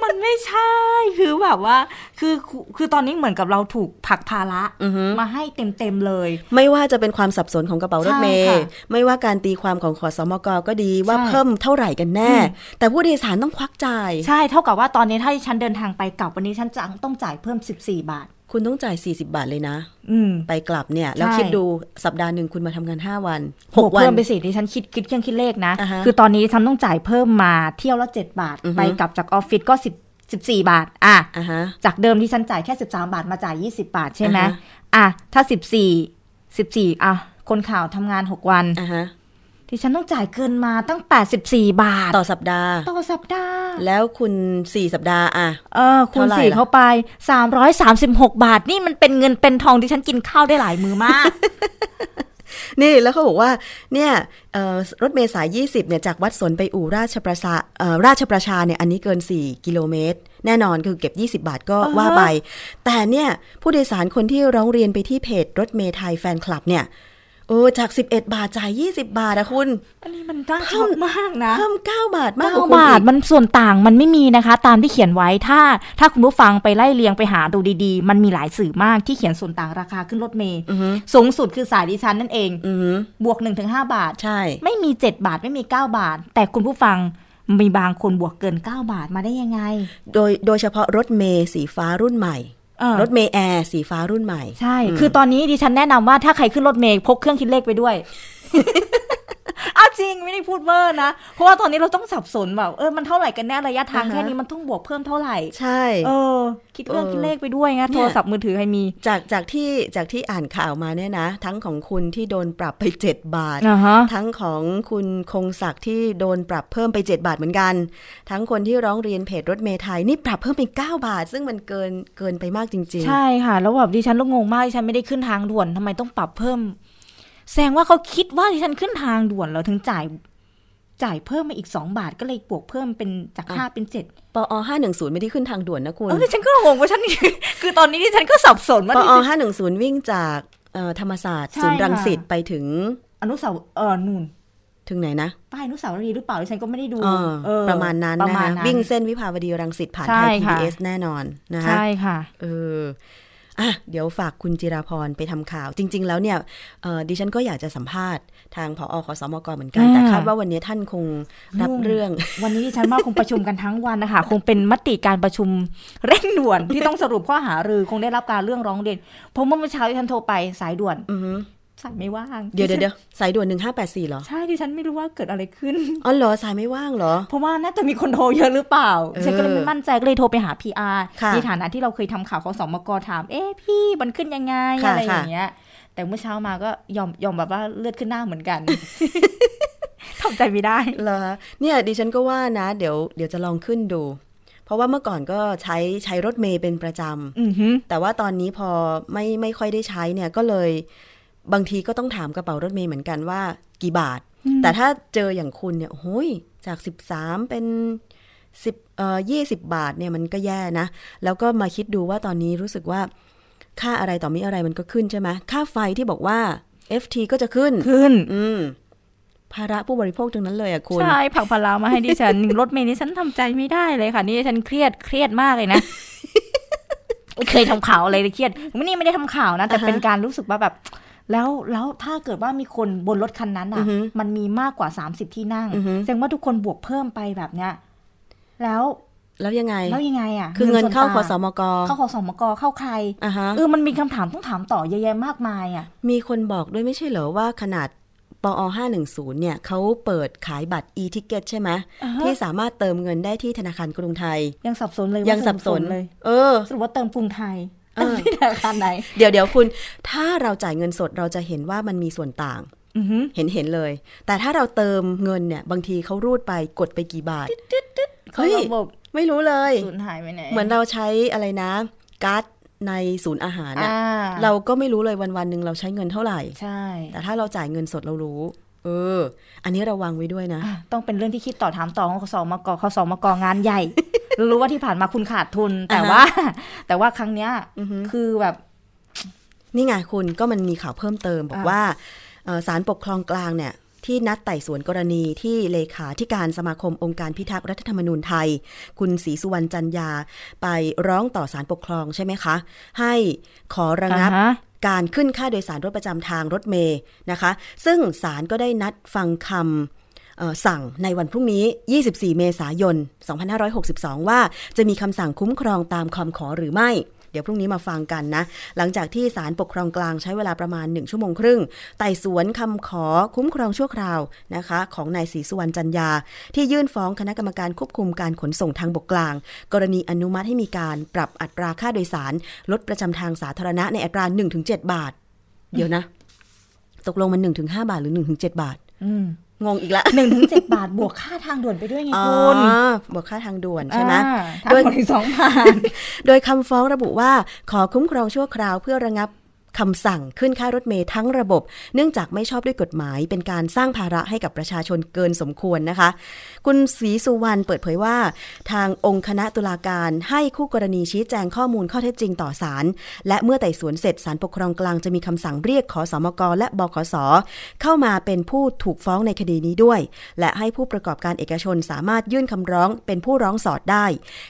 D: มันไม่ใช่คือแบบว่า คือคือตอนนี้เหมือนกับเราถูกผลักภาระ
B: อือฮึ
D: มาให้เต็มๆเลย
B: ไม่ว่าจะเป็นความสับสนของกระเป๋ารถเม
D: ใช่
B: ย์
D: ค่ะ
B: ไม่ว่าการตีความของขอสมกก็ดีว่า
D: ใช่
B: เพิ่มเท่าไหร่กันแน่
D: อืม
B: แต่ผู้โดยสารต้องควักจ่าย
D: ใช่เท่ากับว่าตอนนี้ถ้าฉันเดินทางไปกลับวันนี้ฉันจะต้องจ่ายเพิ่ม 14 บาท
B: คุณต้องจ่าย 40 บาทเลยนะ
D: อืม
B: ไปกลับเนี่ย แล้ว
D: ใช่
B: คิดดูสัปดาห์หนึ่งคุณมาทำงาน 5 วัน
D: บวก
B: 6วัน
D: เพิ่มไปสิที่ฉันคิดคิดเครื่องคิดเลขนะ
B: อ่าฮะ
D: คือตอนนี้ฉันต้องจ่ายเพิ่มมาเที่ยวละ 7 บาท
B: อือฮึ
D: ไปกลับจากออฟฟิศก็ 10 14 บาท อะ
B: อะฮะ
D: จากเดิมที่ฉันจ่ายแค่ 13 บาทมาจ่าย 20 บาทใช่ไหม
B: อ่าฮะ
D: อะ ถ้า 14 14 อะ คนข่าวทำงาน 6 วัน
B: อะฮะ
D: ที่ฉันต้องจ่ายเกินมาตั้ง 84 บาท
B: ต่อสัปดาห์
D: ต่อสัปดาห์
B: แล้วคุณ 4 สัปดาห์อะ
D: เออคูณ
B: เท่าไหร่
D: สี่
B: ล่ะ
D: เข้าไป 336 บาท นี่มันเป็นเงินเป็นทองที่ฉันกินข้าวได้หลายมือมาก
B: นี่แล้วเขาบอกว่า เนี่ยเอ่อรถเมล์สาย20 เนี่ย จากวัดสนไปอู่ราชประชาเอ่อราชประชาเนี่ย อันนี้เกิน 4 กิโลเมตร แน่นอนคือเก็บ 20 บาทก็
D: อ่าฮะ
B: ว่าไป แต่เนี่ยผู้โดยสารคนที่ร้องเรียนไปที่เพจรถเมล์ไทยแฟนคลับเนี่ย โอ้จาก 11 บาทจ่าย 20 บาทอะคุณ
D: อันนี้มันน่าช็อกมากนะ
B: เพิ่ม9บาทมาก
D: เก้าก
B: ว่าคุณ
D: บาท
B: อีก
D: มันส่วนต่างมันไม่มีนะคะ ตามที่เขียนไว้ถ้า ถ้าคุณผู้ฟังไปไล่เลียงไปหาดูดีๆ มันมีหลายสื่อมากที่เขียนส่วนต่างราคาขึ้นรถเมย์
B: อือฮึ
D: สูงสุดคือสายดิฉันนั่นเอง
B: อือหือบ
D: วก 1-5 บาท
B: ใช่
D: ไม่มี 7 บาทไม่มี 9 บาท แต่คุณผู้ฟังมีบางคนบวกเกิน 9 บาทมาได้ยังไง
B: โดยโดยเฉพาะรถเมล์สีฟ้ารุ่นใหม่
D: เออ
B: รถเมล์แอร์สีฟ้ารุ่นใหม่
D: ใช่ คือตอนนี้ดิฉันแนะนำว่าถ้าใครขึ้นรถเมล์พกเครื่องคิดเลขไปด้วย เอาจริงไม่ได้พูด over นะ เพราะว่าตอนนี้เราต้องสับสนแบบเออมันเท่าไหร่กันแน่ระยะทาง
B: อ่าฮะ
D: แค่นี้มันต้องบวกเพิ่มเท่าไหร่
B: ใช่
D: เออ คิดเครื่อง
B: เออ
D: คิดเลขไปด้วยไง
B: เนี่ย
D: โทรศัพท์มือถือใครมี
B: จากจากที่จากที่อ่านข่าวมาเนี่ยนะ ทั้งของคุณที่โดนปรับไป 7 บาท
D: อ่าฮะ
B: ทั้งของคุณคงศักดิ์ที่โดนปรับเพิ่มไป 7 บาทเหมือนกัน ทั้งคนที่ร้องเรียนเพจรถเมย์ไทยนี่ปรับเพิ่มเป็น9บาท ซึ่งมันเกินเกินไปมากจริง
D: ใช่ค่ะ แล้วแบบดิฉันก็งงมากดิฉันไม่ได้ขึ้นทางด่วนทำไมต้องปรับเพิ่ม แสดงว่าเขาคิดว่าดิฉันขึ้นทางด่วนแล้วถึงจ่ายจ่ายเพิ่มมาอีกสองบาทก็เลยบวกเพิ่มเป็นจากห้าเป็นเจ็ด
B: ๆปอ510ไม่ได้ขึ้นทางด่วนนะคุณ
D: เออดิฉันก็งงว่าฉันคือตอนนี้ดิฉันก็สับสนว่า
B: ป
D: ดิ
B: อ
D: ฉัน
B: 510วิ่งจากเอ่อธรรมศาสตร์
D: ใช่
B: ศูนย์รังสิต
D: ค่ะ
B: ไปถึง
D: อนุสาวเออนูน
B: ถึงไหนนะ
D: ป้ายอนุสาวรีย์หรือเปล่าดิฉันก็ไม่ได้ดู
B: เออ
D: เออ
B: ประมาณนั้น
D: ประ
B: นะ
D: มาณ
B: คะ
D: นั้น
B: วิ่งเส้นวิภาวดีรังสิตผ่าน
D: ใช่
B: ไทย
D: ค่ะ
B: PBS แน่นอนนะคะ
D: ใช่ค่ะ
B: เออ อะเดี๋ยวฝากคุณจิราพรไปทำข่าว จริง ๆ แล้วเนี่ยเอ่อดิฉันก็อยากจะสัมภาษณ์ทางผอขอสมกเหมือนกัน
D: อ่า
B: แต่คาดว่าวันนี้ท่านคงรับ
D: ยุ่ง
B: เรื่อง
D: วันนี้ดิฉันว่าคงประชุมกันทั้งวันนะคะ คงเป็นมติการประชุมเร่งด่วนที่ต้องสรุปข้อหารือคงได้รับการเรื่องร้องเรียนเพราะเมื่อเช้าดิฉันโทรไปสายด่วน
B: อือฮึ
D: สายไม่ว่าง
B: เดี๋ยวเดี๋ยว
D: ฉัน
B: เดี๋ยวสายด่วน1584เหรอ
D: ใช่ดิฉันไม่รู้ว่าเกิดอะไรขึ้น
B: อ๋อเหรอสายไม่ว่างเหรอ
D: เพราะว่าน่าจะมีคนโทรเยอะหรือเปล่า
B: เออ
D: ฉันก็เลยไม่มั่นใจก็เลยโทรไปหา PR
B: ค่ะ
D: ในฐานะที่เราเคยทำข่าวของสมกถาม เอ๊ะพี่มันขึ้นยังไง
B: ค่ะ
D: อะไรอ
B: ค่ะ
D: ย่างเงี้ย แต่เมื่อเช้ามาก็ยอมยอมแบบว่าเลือดขึ้นหน้าเหมือนกันทำใจไม่ได้
B: เหรอเนี่ยดิฉันก็ว่านะ เดี๋ยวเดี๋ยวจะลองขึ้นดู เพราะว่าเมื่อก่อนก็ใช้ใช้รถเมย์เป็นประจ
D: อือหือำ
B: แต่ว่าตอนนี้พอไม่ไม่ค่อยได้ใช้เนี่ยก็เลย บางทีก็ต้องถามกระเป๋ารถเมย์เหมือนกันว่ากี่บาท แต่ถ้าเจออย่างคุณเนี่ยโอ้ยจาก 13 เป็น10เอ่อ20บาทเนี่ยมันก็แย่นะ แล้วก็มาคิดดูว่าตอนนี้รู้สึกว่า ค่าอะไรต่อมีอะไรมันก็ขึ้นใช่ไหมค่าไฟที่บอกว่า FT ก็จะขึ้น
D: ขึ้น
B: อืมภาระผู้บริโภคทั้งนั้นเลยอะคุณ
D: ใช่ผักพลามาให้ดิฉัน รถเมล์นี่ฉันทำใจไม่ได้เลยค่ะ นี่ฉันเครียดเครียดมากเลยนะเคยทำข่าวอะไรเลยเครียดไม่นี่ไม่ได้ทำข่าวนะ แต่
B: อ่าฮะ
D: เป็นการรู้สึกว่าแบบ แล้วแล้วถ้าเกิดว่ามีคนบนรถคันนั้น
B: อื
D: อะ
B: อฮึ
D: มันมีมากกว่า 30 ที่นั่ง
B: อือฮึ
D: แสดงว่าทุกคนบวกเพิ่มไปแบบเนี้ยแล้ว
B: แล้วยังไง
D: แล้วยังไงอะ
B: คือเงินเข้า
D: ส่ว
B: ข
D: ต่
B: องสมก
D: เข้าขอสมก เข้าใคร
B: อะฮะ
D: เออมันมีคำถามต้องถามต่อเยอะแยะมากมายอะ
B: มีคนบอกด้วยไม่ใช่เหรอว่าขนาดปอ510 เนี่ยเขาเปิดขายบัตร e-ticket ใช่ไหม
D: อ่าฮะ
B: ที่สามารถเติมเงินได้ที่ธนาคารกรุงไทย
D: ยังสับสนเลยว่า
B: ยังสับสน
D: เติมเลย
B: เออ
D: สรุปว่าเติมกรุงไทย
B: เออ
D: ที่ธนาคารไหน
B: เดี๋ยวเดี๋ยวคุณ ถ้าเราจ่ายเงินสดเราจะเห็นว่ามันมีส่วนต่าง
D: อือหือ
B: เห็นเห็นเลย แต่ถ้าเราเติมเงินเนี่ย บางทีเขารูดไปกดไปกี่บาท
D: เขา
B: เฮ้ย
D: ระบบ
B: ไม่รู้เลย
D: สูญหายไปไหน
B: เหมือนเราใช้อะไรนะการ์ดในศูนย์อาหารน่ะ
D: อ่า
B: เราก็ไม่รู้เลยวันวันๆหนึ่งเราใช้เงินเท่าไหร่
D: ใช่
B: แต่ถ้าเราจ่ายเงินสดเรารู้ เออ อันนี้ระวังไว้ด้วยนะ
D: อะต้องเป็นเรื่องที่คิดต่อถามต่อของคสมกคสมกงานใหญ่ รู้ว่าที่ผ่านมาคุณขาดทุน แต่
B: อ่าฮะ
D: ว่า แต่ว่าครั้งเนี้ย
B: อือฮึ
D: คือแบบ
B: นี่ไงคุณก็มันมีข่าวเพิ่มเติม บอก
D: อะ
B: ว่าเอ่อศาลปกครองกลางเนี่ย ที่นัดไต่สวนกรณีที่เลขาธิการสมาคมองค์การพิทักษ์รัฐธรรมนูญไทย คุณศรีสุวรรณจันยา ไปร้องต่อศาลปกครองใช่ไหมคะ ให้ขอระงับ
D: อ่าฮะ
B: การขึ้นค่าโดยสารรถประจำทางรถเมย์นะคะ ซึ่งศาลก็ได้นัดฟังคำสั่งในวันพรุ่งนี้ 24 เมษายน 2562 ว่าจะมีคำสั่งคุ้มครองตามคำขอหรือไม่ เดี๋ยวพรุ่งนี้มาฟังกันนะ หลังจากที่ศาลปกครองกลางใช้เวลาประมาณ 1 ชั่วโมงครึ่ง ไต่สวนคำขอคุ้มครองชั่วคราวนะคะ ของนายศรีสุวรรณจันยา ที่ยื่นฟ้องคณะกรรมการควบคุมการขนส่งทางบกกลาง กรณีอนุมัติให้มีการปรับอัตราค่าโดยสารลดประจำทางสาธารณะในอัตรา 1-7 บาท เดี๋ยวนะ ตกลงมัน1-5 บาทหรือ1-7 บาท
D: อืม
B: งงอีกละ
D: หนึ่งถึงเจ็ดบาทบวกค่าทางด่วนไปด้วยไง
B: อ๋อ
D: คุณ
B: บวกค่าทางด่วนใช่ไหม
D: อ่าทาง
B: โดย
D: ด่วนถึงสองบาท
B: โดยคำฟ้องระบุว่าขอคุ้มครองชั่วคราวเพื่อระงับ คำสั่งขึ้นค่ารถเมย์ทั้งระบบ เนื่องจากไม่ชอบด้วยกฎหมาย เป็นการสร้างภาระให้กับประชาชนเกินสมควรนะคะ คุณศรีสุวรรณเปิดเผยว่า ทางองค์คณะตุลาการให้คู่กรณีชี้แจงข้อมูลข้อเท็จจริงต่อศาลและเมื่อไต่สวนเสร็จศาลปกครองกลางจะมีคำสั่งเรียกขอสมกและบขสเข้ามาเป็นผู้ถูกฟ้องในคดีนี้ด้วย และให้ผู้ประกอบการเอกชนสามารถยื่นคำร้องเป็นผู้ร้องสอดได้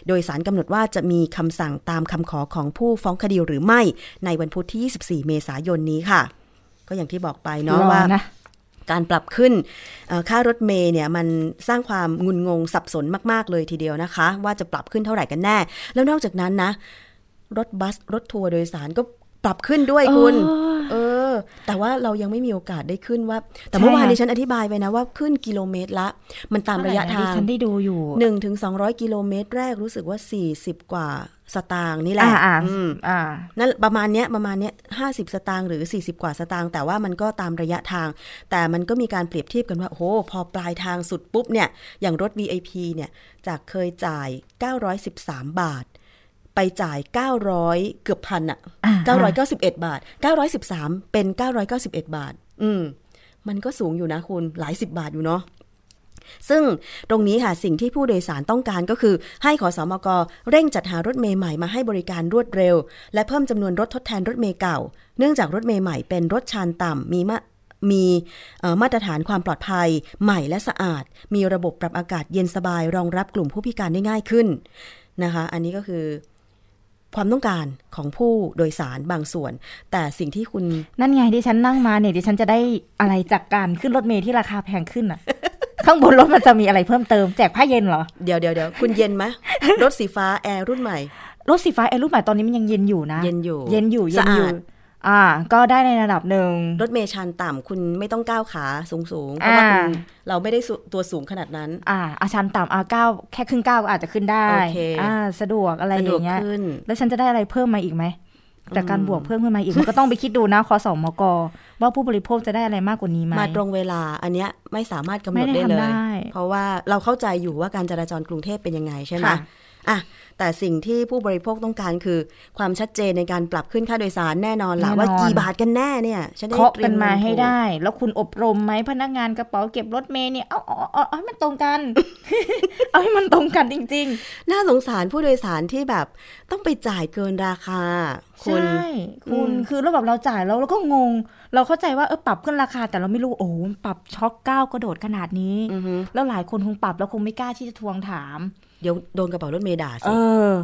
B: โดยสารกำหนดว่าจะมีคำสั่งตามคำขอของผู้ฟ้องคดีหรือไม่ ในวันพุธที่24เมษายนนี้ค่ะ ก็อย่างที่บอกไปเนาะ
D: รอ
B: ว่า
D: นะ
B: การปรับขึ้นเอ่อค่ารถเมย์เนี่ยมันสร้างความงุนงงสับสนมาก ๆ เลยทีเดียวนะคะ ว่าจะปรับขึ้นเท่าไหร่กันแน่ แล้วนอกจากนั้นนะ รถบัสรถทัวร์โดยสารก็ปรับขึ้นด้วยคุณ เออ แต่ว่าเรายังไม่มีโอกาสได้ขึ้นว่า แต่เมื่อวาน
D: ใช่ค่ะ
B: นี้ฉันอธิบายไปนะว่าขึ้นกิโลเมตรละ มันตามระยะทาง
D: ฉันได้ดูอยู่
B: หนึ่งถึงสองร้อยกิโลเมตรแรกรู้สึกว่าสี่สิบกว่าสตางค์นี่แหละ
D: อ่าอ่า
B: อืม
D: อ่า
B: นั่นประมาณเนี้ยประมาณเนี้ยห้าสิบสตางค์หรือ40กว่าสตางค์แต่ว่ามันก็ตามระยะทาง แต่มันก็มีการเปรียบเทียบกันว่าโอ้โหพอปลายทางสุดปุ๊บเนี่ยอย่างรถ VIP เนี่ยจากเคยจ่าย 913 บาท ไปจ่าย 900 เกือบพันอะ
D: อ่า
B: 991 บาท 913 เป็น 991 บาท อืม มันก็สูงอยู่นะคุณ หลายสิบบาทอยู่เนาะซึ่งตรงนี้ค่ะ สิ่งที่ผู้โดยสารต้องการก็คือ ให้ขอสอมกเร่งจัดหารถเมย์ใหม่มาให้บริการรวดเร็ว และเพิ่มจำนวนรถทดแทนรถเมย์เก่า เนื่องจากรถเมย์ใหม่เป็นรถชานต่ำมีมามีเอ่อมาตรฐานความปลอดภัย ใหม่และสะอาด มีระบบปรับอากาศเย็นสบาย รองรับกลุ่มผู้พิการได้ง่ายขึ้นนะคะ อันนี้ก็คือ ความต้องการของผู้โดยสารบางส่วน แต่สิ่งที่คุณ
D: นั่นไงที่ฉันนั่งมาเนี่ยดิฉันจะได้อะไรจากการขึ้นรถเมล์ที่ราคาแพงขึ้นอะข้างบนรถมันจะมีอะไรเพิ่มเติมแจกผ้าเย็นเหรอ
B: เดี๋ยวเดี๋ยวเดี๋ยวคุณเย็นไหมรถสีฟ้าแอร์รุ่นใหม่
D: รถสีฟ้าไอ้รุ่นใหม่ตอนนี้มันยังเย็นอยู่นะ
B: เย็นอยู่
D: เย็นอยู่เย็นอยู่
B: สะอาด
D: อ่า ก็ได้ในระดับหนึ่ง
B: รถเมย์ชันต่ำคุณไม่ต้องก้าวขาสูงสูงๆเพราะว่า
D: อ่า
B: คุณเราไม่ได้สูตัวสูงขนาดนั้น
D: อ่าอาชันต่ำอ่าเก้าแค่ครึ่งเก้าวก็อาจจะขึ้นได้
B: โอเค
D: อ่าสะดวกอะไร
B: สะ
D: อ
B: ดวก
D: ย่างเงี้ย
B: ขึ้น
D: แล้วฉันจะได้อะไรเพิ่มมาอีกไหมจากการบวกเพิ่มขึ้นมาอีกมันก็ต้องไปคิดดูนะคอสมกว่าผู้บริโภคจะได้อะไรมากกว่านี้ไหม
B: มาตรงเวลาอันเนี้ยไม่สามารถกำหน
D: ไม่
B: ด
D: ได้
B: ได้เล
D: ทำ
B: ย
D: ได้
B: เพราะว่าเราเข้าใจอยู่ว่าการจราจรกรุงเทพเป็นยังไงใช่ไหม
D: ค่ะ
B: อะแต่สิ่งที่ผู้บริโภคต้องการคือ ความชัดเจนในการปรับขึ้นค่าโดยสารแน่นอนละว่ากี่บาทกันแน่เนี่ยฉันได้
D: เคาะ
B: เตรี
D: กั
B: ย
D: น
B: ม
D: มา
B: เงิน
D: ให้
B: ถูก
D: ได้ แล้วคุณอบรมไหมพนักงานกระเป๋าเก็บรถเมย์เนี่ยเอาเอาเอาเอาให้มันตรงกัน เอาให้มันตรงกันจริง
B: น่าสงสารผู้โดยสารที่แบบต้องไปจ่ายเกินราคา
D: ๆ
B: คุณ
D: ใช่คุณ
B: อืม
D: คือเราแบบเราจ่ายแล้วเราก็งง เราเข้าใจว่าเออปรับขึ้นราคา แต่เราไม่รู้โอ้โหปรับช็อกก้าวกระโดดขนาดนี้
B: อือฮึ
D: แล้วหลายคนคงปรับแล้วคงไม่กล้าที่จะทวงถาม
B: เดี๋ยวโดนกระเป๋ารถเมล์ด่า
D: เอ
B: สิ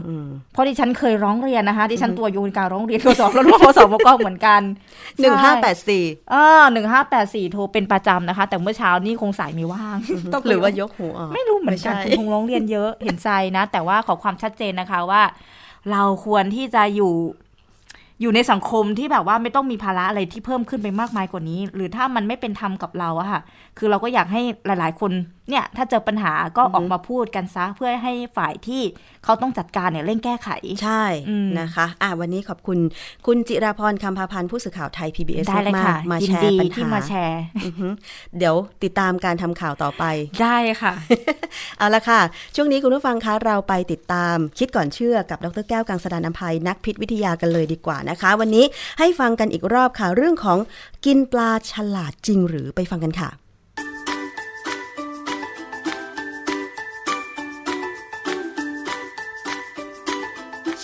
D: อ
B: ม
D: เพราะดิฉันเคยร้องเรียนนะคะดิฉันตัวอยูนการร้องเรียนโทรศัพท์รถพสมกเหมือนกัน
B: หนึ่งห้าแปดสี่
D: อ่าหนึ่งห้าแปดสี่โทรเป็นประจำนะคะ แต่เมื่อเช้านี่คงสายไม่ว่างต้อง
B: หรือว่ายกหูออก
D: ไม่รู้เหมือนกัน
B: ไม่ใช่
D: คุณคงร้องเรียนเยอะเห็นใจนะ แต่ว่าขอความชัดเจนนะคะว่า เราควรที่จะอยู่อยู่ในสังคมที่แบบว่าไม่ต้องมีภาระอะไรที่เพิ่มขึ้นไปมากมายกว่านี้ หรือถ้ามันไม่เป็นธรรมกับเราอะค่ะ คือเราก็อยากให้หลาย ๆ คนเนี่ยถ้าเจอปัญหาก็ออกมาพูดกันซะเพื่อให้ฝ่ายที่เขาต้องจัดการเนี่ยเร่งแก้ไข
B: ใช่
D: อืม
B: นะคะอะวันนี้ขอบคุณคุณจิราพรคำพาพันธ์ผู้สื่อข่าวไทย PBS
D: ได้เลย
B: มา
D: ค่ะ
B: กๆมา
D: ยิ
B: แช
D: น
B: ร์
D: ดี
B: ปัญ
D: ที่
B: หา
D: มาแชร์
B: อือฮึเดี๋ยวติดตามการทำข่าวต่อไป
D: ได้ค่ะ
B: เอาละค่ะ ช่วงนี้คุณผู้ฟังคะเราไปติดตามคิดก่อนเชื่อกับดรแก้วกังสดานนภัยนักพิษวิทยากันเลยดีกว่านะคะ วันนี้ให้ฟังกันอีกรอบค่ะเรื่องของกินปลาฉลาดจริงหรือไปฟังกันค่ะ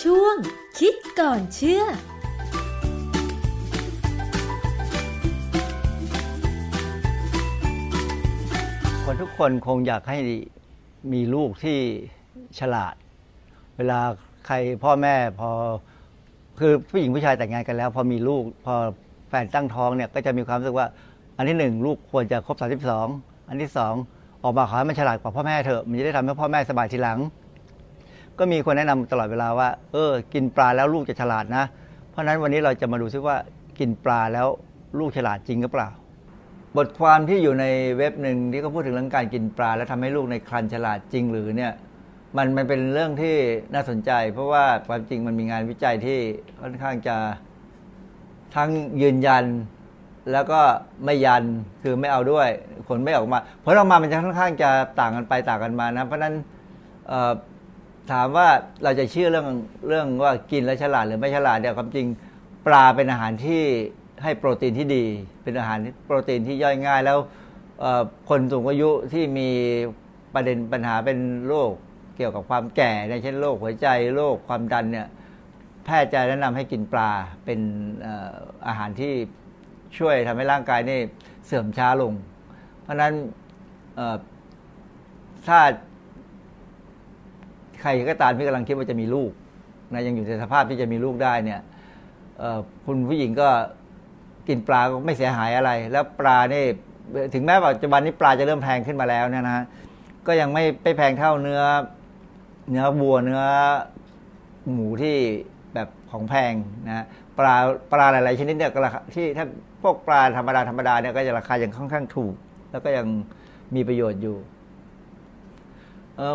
A: ช่วง คิดก่อนเชื่อ
E: คนทุกคนคงอยากให้มีลูกที่ฉลาด เวลาใครพ่อแม่พอคือผู้หญิงผู้ชายแต่งงานกันแล้ว พอมีลูกพอแฟนตั้งท้องเนี่ยก็จะมีความรู้สึกว่า อันที่หนึ่งลูกควรจะครบ32อันที่สองออกมาขอให้มันฉลาดกว่าพ่อแม่เถอะมันจะได้ทำให้พ่อแม่สบายทีหลัง ก็มีคนแนะนำตลอดเวลาว่า เออ กินปลาแล้วลูกจะฉลาดนะ เพราะฉะนั้นวันนี้เราจะมาดูซิว่ากินปลาแล้วลูกฉลาดจริงหรือเปล่า บทความที่อยู่ในเว็บหนึ่งที่เขาพูดถึงเรื่องการกินปลา แล้วทำให้ลูกในครรภ์ฉลาดจริงหรือเนี่ยมันมันเป็นเรื่องที่น่าสนใจ เพราะว่าความจริงมันมีงานวิจัยที่ค่อนข้างจะทั้งยืนยันแล้วก็ไม่ยันคือไม่เอาด้วยผลไม่ออกมาผลออกมามันจะค่อนข้างจะต่างกันไปต่างกันมานะ เพราะฉะนั้น ถามว่าเราจะเชื่อเรื่องเรื่องว่ากินแล้วฉลาดหรือไม่ฉลาดเนี่ยความจริงปลาเป็นอาหารที่ให้โปรตีนที่ดี เป็นอาหารโปรตีนที่ย่อยง่ายแล้วคนสูงอายุที่มีประเด็นปัญหาเป็นโรคเกี่ยวกับความแก่เนี่ยเช่นโรคหัวใจโรคความดันเนี่ยแพทย์จะแนะนำให้กินปลาเป็นอาหารที่ช่วยทำให้ร่างกายนี่เสื่อมช้าลง เพราะฉะนั้นถ้า ใครก็ตามที่กำลังคิดว่าจะมีลูกนะยังอยู่ในสภาพที่จะมีลูกได้เนี่ยคุณผู้หญิงก็กินปลาก็ไม่เสียหายอะไร แล้วปลานี่ถึงแม้ว่าปัจจุบันนี้ปลาจะเริ่มแพงขึ้นมาแล้วเนี่ยนะฮะก็ยังไม่ไม่แพงเท่าเนื้อ เนื้อวัวเนื้อหมูที่แบบของแพงนะปลาปลาหลาย ๆ ชนิดเนี่ยราคาที่ถ้าพวกปลาธรรมดาธรรมดาเนี่ยก็จะราคายังค่อนข้างถูก แล้วก็ยังมีประโยชน์อยู่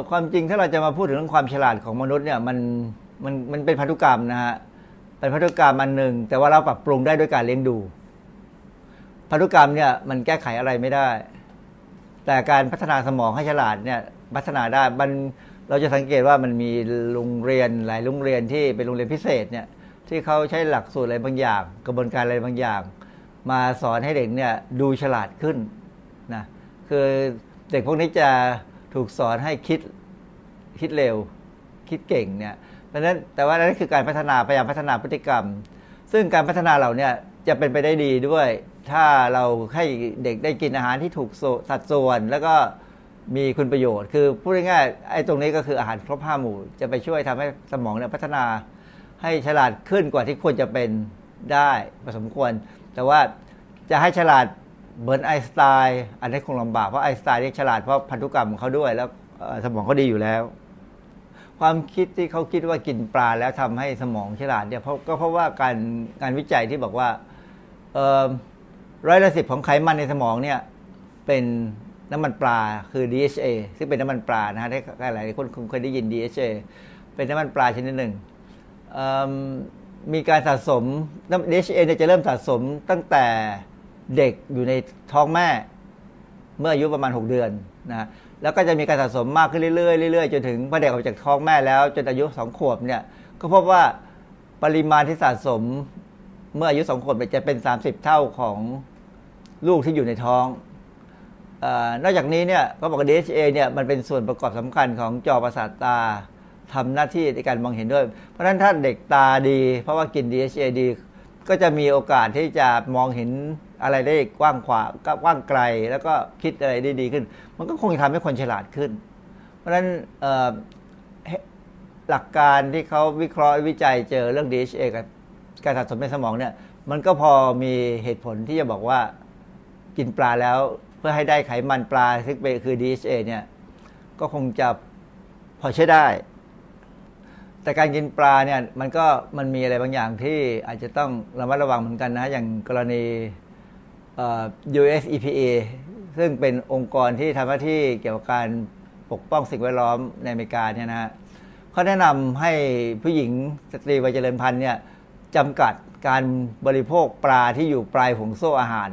E: ความจริงถ้าเราจะมาพูดถึงเรื่องความฉลาดของมนุษย์เนี่ยมันมันมันเป็นพันธุกรรมนะฮะเป็นพันธุกรรมอันหนึ่งแต่ว่าเราปรับปรุงได้ด้วยการเลี้ยงดูพันธุกรรมเนี่ยมันแก้ไขอะไรไม่ได้ แต่การพัฒนาสมองให้ฉลาดเนี่ยพัฒนาได้มันเราจะสังเกตว่ามันมีโรงเรียนหลายโรงเรียนที่เป็นโรงเรียนพิเศษเนี่ยที่เขาใช้หลักสูตรอะไรบางอย่าง กระบวนการอะไรบางอย่าง มาสอนให้เด็กเนี่ยดูฉลาดขึ้นนะคือเด็กพวกนี้จะ ถูกสอนให้คิดคิดเร็ว คิดเก่งเนี่ยเพราะฉะนั้นแต่ว่านั่นคือการพัฒนาพยายามพัฒนาพฤติกรรม ซึ่งการพัฒนาเหล่าเนี้จะเป็นไปได้ดีด้วย ถ้าเราให้เด็กได้กินอาหารที่ถูกสัดส่วน แล้วก็มีคุณประโยชน์ คือพูดง่ายๆไอ้ตรงนี้ก็คืออาหารครบห้าหมู่ จะไปช่วยทำให้สมองเนี่ยพัฒนาให้ฉลาดขึ้นกว่าที่ควรจะเป็นได้พอสมควร แต่ว่าจะให้ฉลาด เหมือนไอน์สไตน์อันนี้คงลำบาก เพราะไอน์สไตน์เนี่ยฉลาดเพราะพันธุกรรมของเขาด้วย แล้วสมองเขาดีอยู่แล้ว ความคิดที่เขาคิดว่ากินปลาแล้วทำให้สมองฉลาดเนี่ยเพราะก็เพราะว่าการการวิจัยที่บอกว่าร้อยละสิบของไขมันในสมองเนี่ยเป็นน้ำมันปลาคือ DHA ซึ่งเป็นน้ำมันปลานะฮะที่หลายคนคงเคยได้ยิน DHA เป็นน้ำมันปลาชนิดหนึ่งมีการสะสม DHA จะเริ่มสะสมตั้งแต่ เด็กอยู่ในท้องแม่ เมื่ออายุประมาณ 6 เดือนนะแล้วก็จะมีการสะสมมากขึ้นเรื่อยๆเรื่อยๆจนถึงพอเด็กออกจากท้องแม่แล้ว จนอายุสองขวบเนี่ยก็พบว่าปริมาณที่สะสมเมื่ออายุสองขวบจะเป็น 30 เท่าของลูกที่อยู่ในท้องอนอกจากนี้เนี่ยก็บอกว่า DHA เนี่ยมันเป็นส่วนประกอบสำคัญของจอประสาทตาทำหน้าที่ในการมองเห็นด้วย เพราะฉะนั้นถ้าเด็กตาดี เพราะว่ากิน DHA ดี ก็จะมีโอกาสที่จะมองเห็น อะไรได้กว้างขวางกว้างไกล แล้วก็คิดอะไรได้ดีขึ้น มันก็คงจะทำให้คนฉลาดขึ้น เพราะฉะนั้นหลักการที่เขาวิเคราะห์วิจัยเจอเรื่อง DHA กับการสะสมในสมองเนี่ย มันก็พอมีเหตุผลที่จะบอกว่ากินปลาแล้วเพื่อให้ได้ไขมันปลาซึ่งเป็นคือ DHA เนี่ย ก็คงจะพอใช้ได้ แต่การกินปลาเนี่ยมันก็มันมีอะไรบางอย่างที่อาจจะต้องระมัดระวังเหมือนกันนะ อย่างกรณี US EPA ซึ่งเป็นองค์กรที่ทำหน้าที่เกี่ยวกับการปกป้องสิ่งแวดล้อมในอเมริกาเนี่ยนะฮะเขาแนะนำให้ผู้หญิงสตรีวัยเจริญพันธุ์เนี่ยจำกัดการบริโภคปลาที่อยู่ปลายห่วงโซ่อาหาร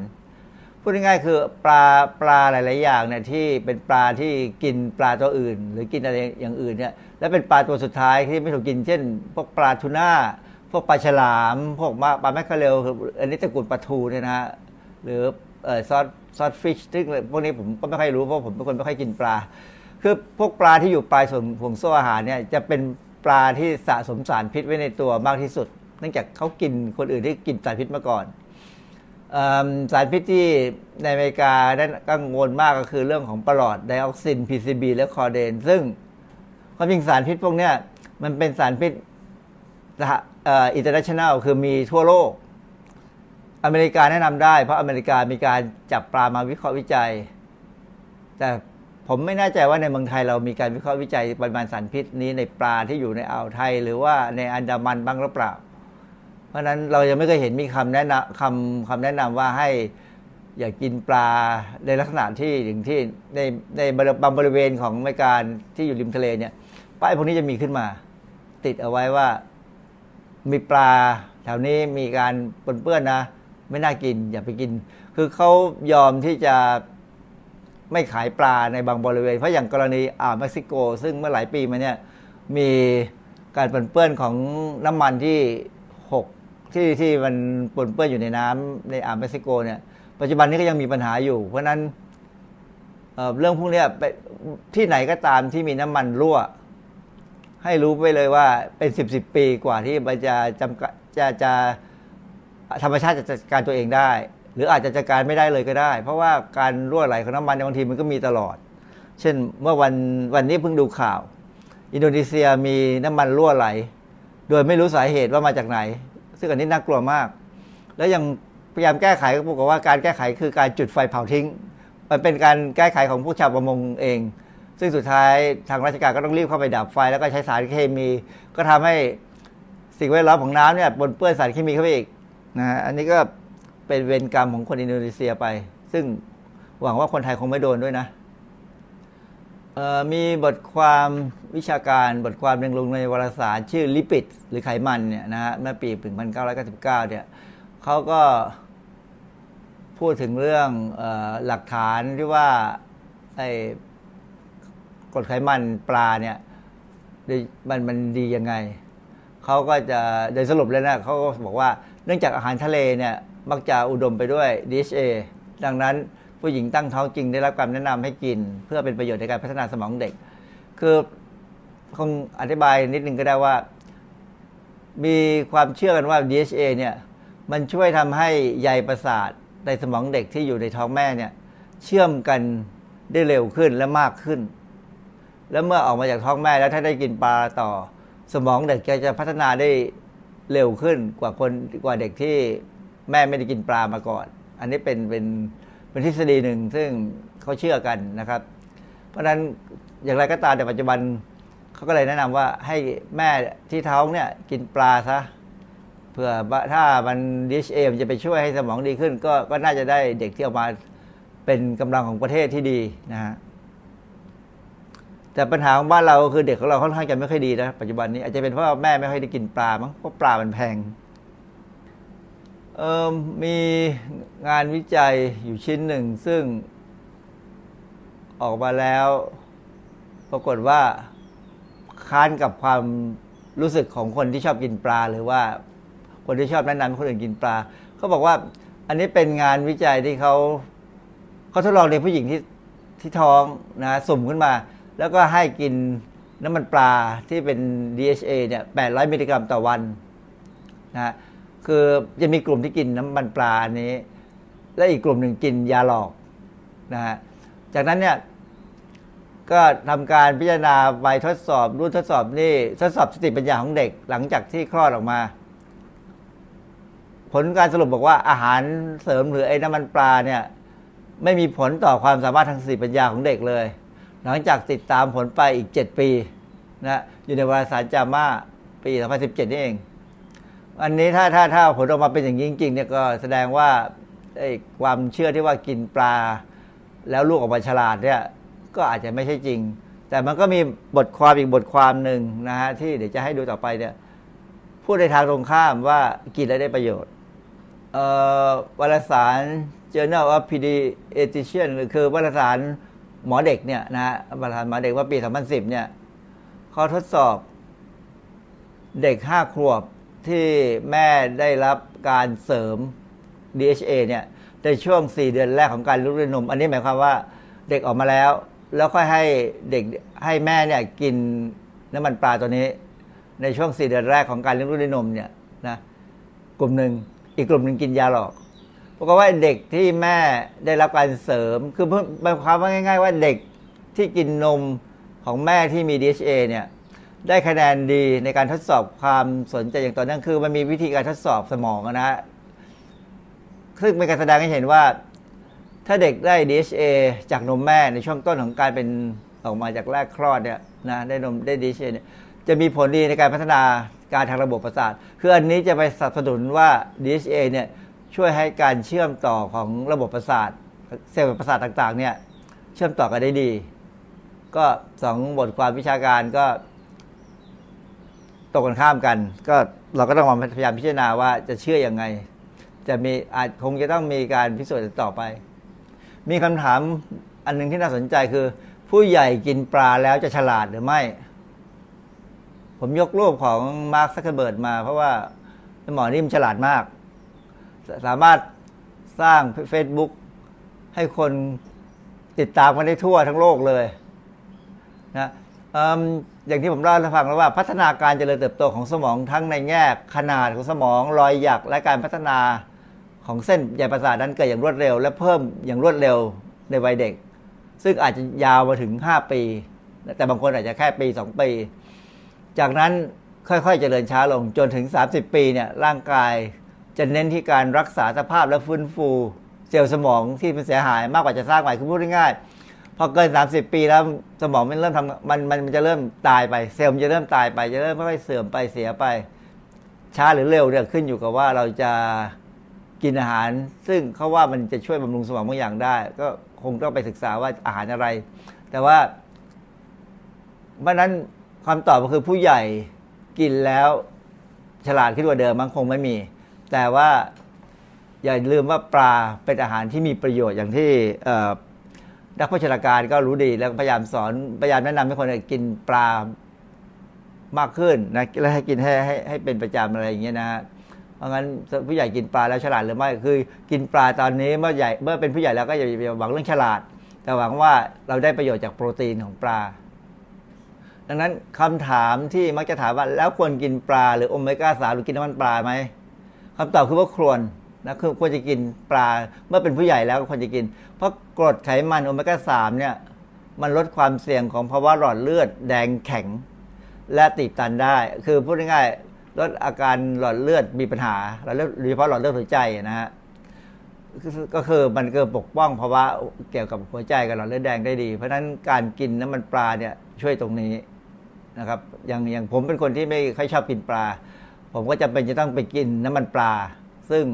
E: พูดง่ายๆคือปลาปลาหลาย ๆ อย่างเนี่ยที่เป็นปลาที่กินปลาตัวอื่น หรือกินอะไรอย่างอื่นเนี่ยและเป็นปลาตัวสุดท้ายที่ไม่ถูกกิน เช่น พวกปลาทูน่าพวกปลาฉลาม พวกปลาแมคเคาเรลอันนี้ตระกูลปลาทูเนี่ยนะฮะ หรือซอสซอสฟิชซึ่งพวกนี้ผมก็ไม่ค่อยรู้เพราะผมเป็นคนไม่ค่อยกินปลา คือพวกปลาที่อยู่ปลายส่วนห่วงโซ่อาหารเนี่ยจะเป็นปลาที่สะสมสารพิษไว้ในตัวมากที่สุด เนื่องจากเขากินคนอื่นที่กินสารพิษมาก่อนเอิ่มสารพิษที่ในอเมริกาได้กังวลมากก็คือเรื่องของปลอดไดออกซิน PCB และคอเดน ซึ่งความจริงสารพิษพวกนี้มันเป็นสารพิษสหเอ่อ international คือมีทั่วโลก อเมริกาแนะนำได้ เพราะอเมริกามีการจับปลามาวิเคราะห์วิจัย แต่ผมไม่แน่ใจว่าในเมืองไทยเรามีการวิเคราะห์วิจัยปริมาณสารพิษนี้ในปลาที่อยู่ในอ่าวไทย หรือว่าในอันดามันบ้างหรือเปล่า เพราะฉะนั้นเรายังไม่เคยเห็นมีคำแนะนำคำคำแนะนำว่าให้อย่ากินปลาในลักษณะที่อย่างที่ในในบริบางบริเวณของอเมริกาที่อยู่ริมทะเลเนี่ยป้ายพวกนี้จะมีขึ้นมา ติดเอาไว้ว่า มีปลาแถวนี้มีการปนเปื้อนนะ ไม่น่ากิน อย่าไปกิน คือเขายอมที่จะไม่ขายปลาในบางบริเวณ เพราะอย่างกรณีอ่าวเม็กซิโก ซึ่งเมื่อหลายปีมาเนี่ยมีการปนเปื้อนของน้ำมันที่หกที่ที่มันปนเปื้อนอยู่ในน้ำในอ่าวเม็กซิโกเนี่ยปัจจุบันนี้ก็ยังมีปัญหาอยู่ เพราะฉะนั้นเเรื่องพวกนี้ไปที่ไหนก็ตามที่มีน้ำมันรั่ว ให้รู้ไปเลยว่าเป็นสิบสิบปีกว่าที่มันจะจำกัดจะจะ ธรรมชาติจะจัดการตัวเองได้ หรืออาจจะจัดการไม่ได้เลยก็ได้ เพราะว่าการรั่วไหลของน้ำมันในบางทีมันก็มีตลอด เช่นเมื่อวันวันนี้เพิ่งดูข่าว อินโดนีเซียมีน้ำมันรั่วไหล โดยไม่รู้สาเหตุว่ามาจากไหน ซึ่งอันนี้น่ากลัวมาก แล้วยังพยายามแก้ไขก็บอกว่าการแก้ไขคือการจุดไฟเผาทิ้ง มันเป็นการแก้ไขของผู้ชาวประมงเอง ซึ่งสุดท้ายทางราชการก็ต้องรีบเข้าไปดับไฟ แล้วก็ใช้สารเคมี ก็ทำให้สิ่งแวดล้อมของน้ำเนี่ยปนเปื้อนสารเคมีเข้าไปอีก นะฮะอันนี้ก็เป็นเวรกรรมของคนอินโดนีเซียไป ซึ่งหวังว่าคนไทยคงไม่โดนด้วยนะมีบทความวิชาการบทความหนึ่งลงในวารสารชื่อลิปิดหรือไขมันเนี่ยนะฮะเมื่อปี 1999 เนี่ยเขาก็พูดถึงเรื่องอหลักฐานที่ว่าไอ้กรดไขมันปลาเนี่ยมันมันดียังไง เขาก็จะโดยสรุปเลยนะเขาก็บอกว่า เนื่องจากอาหารทะเลเนี่ยมักจะอุดมไปด้วย DHA ดังนั้นผู้หญิงตั้งท้องจริงได้รับการแนะนำให้กิน เพื่อเป็นประโยชน์ในการพัฒนาสมองเด็ก คือคงอธิบายนิดนึงก็ได้ว่า มีความเชื่อกันว่า DHA เนี่ยมันช่วยทำให้ใยประสาทในสมองเด็กที่อยู่ในท้องแม่เนี่ยเชื่อมกันได้เร็วขึ้นและมากขึ้น แล้วเมื่อออกมาจากท้องแม่แล้วถ้าได้กินปลาต่อ สมองเด็กจะพัฒนาได้ เร็วขึ้นกว่าคนกว่าเด็กที่แม่ไม่ได้กินปลามาก่อน อันนี้เป็นเป็นเป็นทฤษฎีหนึ่งซึ่งเขาเชื่อกันนะครับ เพราะฉะนั้นอย่างไรก็ตามแต่ปัจจุบันเขาก็เลยแนะนำว่าให้แม่ที่ท้องเนี่ยกินปลาซะเพื่อถ้ามัน DHA มันจะไปช่วยให้สมองดีขึ้น ก็ก็น่าจะได้เด็กที่ออกมาเป็นกำลังของประเทศที่ดีนะฮะ แต่ปัญหาของบ้านเราก็คือเด็กของเราค่อนข้างจะไม่ค่อยดีนะปัจจุบันนี้อาจจะเป็นเพราะแม่ไม่ค่อยได้กินปลามั้งเพราะปลามันแพงเออมีงานวิจัยอยู่ชิ้นหนึ่ง ซึ่งออกมาแล้ว ปรากฏว่าค้านกับความรู้สึกของคนที่ชอบกินปลา หรือว่าคนที่ชอบแนะนำคนอื่นกินปลาเขาบอกว่า อันนี้เป็นงานวิจัยที่เขาเขาทดลองในผู้หญิงที่ที่ท้องนะสุ่มขึ้นมา แล้วก็ให้กินน้ำมันปลาที่เป็น DHA เนี่ย800 มิลลิกรัมต่อวันนะคือจะมีกลุ่มที่กินน้ำมันปลาอันนี้ และอีกกลุ่มหนึ่งกินยาหลอกนะฮะจากนั้นเนี่ยก็ทำการพิจารณาใบทดสอบรุ่นทดสอบนี่ทดสอบสติปัญญาของเด็กหลังจากที่คลอดออกมา ผลการสรุปบอกว่าอาหารเสริมหรือไอ้น้ำมันปลาเนี่ย ไม่มีผลต่อความสามารถทางสติปัญญาของเด็กเลย หลังจากติดตามผลไปอีก 7 ปีนะอยู่ในวารสารจามาปี 2017 นี่เอง อันนี้ถ้าถ้าถ้าผลออกมาเป็นอย่างนี้จริงๆเนี่ยก็แสดงว่าไอ้ความเชื่อที่ว่ากินปลา แล้วลูกออกมาฉลาดเนี่ยก็อาจจะไม่ใช่จริง แต่มันก็มีบทความอีกบทความหนึ่งนะฮะที่เดี๋ยวจะให้ดูต่อไปเนี่ยพูดในทางตรงข้ามว่ากินแล้วได้ประโยชน์เอ่อวารสาร Journal of Pediatrician หรือคือวารสาร หมอเด็กเนี่ยนะฮะวารสารหมอเด็กว่าปี 2010 เนี่ยเขาทดสอบเด็ก 5 ขวบที่แม่ได้รับการเสริม DHA เนี่ยในช่วง 4 เดือนแรกของการลุกด้วยนม อันนี้หมายความว่าเด็กออกมาแล้ว แล้วค่อยให้เด็กให้แม่เนี่ยกินน้ำมันปลาตัวนี้ ในช่วง 4 เดือนแรกของการเลี้ยงลูกด้วยนมเนี่ยนะกลุ่มหนึ่งอีกกลุ่มหนึ่งกินยาหลอก รากฏว่าเด็กที่แม่ได้รับการเสริม คือหมายความว่าง่าย ๆ ว่าเด็กที่กินนมของแม่ที่มี DHA เนี่ยได้คะแนนดีในการทดสอบความสนใจอย่างต่อเนื่องคือ มันมีวิธีการทดสอบสมองนะฮะซึ่งเป็นการแสดงให้เห็นว่า ถ้าเด็กได้ DHA จากนมแม่ในช่วงต้นของการเป็นออกมาจากแรกคลอดเนี่ยนะได้นมได้ DHA เนี่ยจะมีผลดีในการพัฒนาการทางระบบประสาท คืออันนี้จะไปสนับสนุนว่า DHA เนี่ย ช่วยให้การเชื่อมต่อของระบบประสาทเซลล์ประสาทต่างๆ เนี่ยเชื่อมต่อกันได้ดี ก็สองบทความวิชาการก็ตรงกันข้ามกัน ก็เราก็ต้องมาพยายามพิจารณาว่าจะเชื่ออยังไง จะมีอาจคงจะต้องมีการพิสูจน์ต่อไป มีคำถามอันหนึ่งที่น่าสนใจคือ ผู้ใหญ่กินปลาแล้วจะฉลาดหรือไม่ ผมยกรูปของมาร์คซักเคเบิร์ดมา เพราะว่าหมอนี่มันฉลาดมาก สามารถสร้าง Facebook ให้คนติดตามกันได้ทั่วทั้งโลกเลยนะอย่างที่ผมเล่าให้ฟังแล้วว่าพัฒนาการเจริญเติบโตของสมองทั้งในแง่ขนาดของสมองรอยหยักและการพัฒนาของเส้นใยประสาทนั้นเกิดอย่างรวดเร็ว และเพิ่มอย่างรวดเร็วในวัยเด็ก ซึ่งอาจจะยาวมาถึง 5 ปี แต่บางคนอาจจะแค่ปี 2 ปี จากนั้นค่อยๆเจริญช้าลงจนถึง 30 ปีเนี่ยร่างกาย จะเน้นที่การรักษาสภาพและฟื้นฟู เซลล์สมองที่มันเสียหายมากกว่าจะสร้างใหม่คือพูดง่ายๆพอเกิน 30 ปีแล้วสมองมันเริ่มทำมันมันจะเริ่มตายไป เซลล์มันจะเริ่มตายไป จะเริ่มค่อยๆเสื่อมไปเสียไป ช้าหรือเร็วเนี่ยขึ้นอยู่กับว่าเราจะกินอาหาร ซึ่งเขาว่ามันจะช่วยบำรุงสมองบางอย่างได้ ก็คงต้องไปศึกษาว่าอาหารอะไร แต่ว่าเพราะนั้นคำตอบก็คือผู้ใหญ่กินแล้วฉลาดขึ้นกว่าเดิมมันคงไม่มี แต่ว่าอย่าลืมว่าปลาเป็นอาหารที่มีประโยชน์อย่างที่นักโภชนาการก็รู้ดีแล้วพยายามสอนพยายามแนะนำให้คนกินปลามากขึ้นนะแล้วให้กินให้ให้ให้เป็นประจำอะไรอย่างเงี้ยนะเพราะงั้นผู้ใหญ่กินปลาแล้วฉลาดหรือไม่คือ กินปลาตอนนี้เมื่อใหญ่เมื่อเป็นผู้ใหญ่แล้วก็อย่าหวังเรื่องฉลาด แต่หวังว่าเราได้ประโยชน์จากโปรตีนของปลา ดังนั้นคำถามที่มักจะถามว่าแล้วควรกินปลาหรือโอเมก้าสามหรือกินน้ำมันปลาไหม คำตอบคือว่าควรนะคือควรจะกินปลาเมื่อเป็นผู้ใหญ่แล้วควรจะกิน เพราะกรดไขมันโอเมก้าสามเนี่ยมันลดความเสี่ยงของภาวะหลอดเลือดแดงแข็ง และตีบตันได้ คือพูดง่ายๆลดอาการหลอดเลือดมีปัญหาหลอดเลือดโดยเฉพาะหลอดเลือดหัวใจนะฮะก็คือมันเกิดปกป้องภาวะเกี่ยวกับหัวใจกับหลอดเลือดแดงได้ดี เพราะฉะนั้นการกินน้ำมันปลาเนี่ยช่วยตรงนี้นะครับอย่างอย่างผมเป็นคนที่ไม่ค่อยชอบกินปลา ผมก็จำเป็นจะต้องไปกินน้ำมันปลา ซึ่ง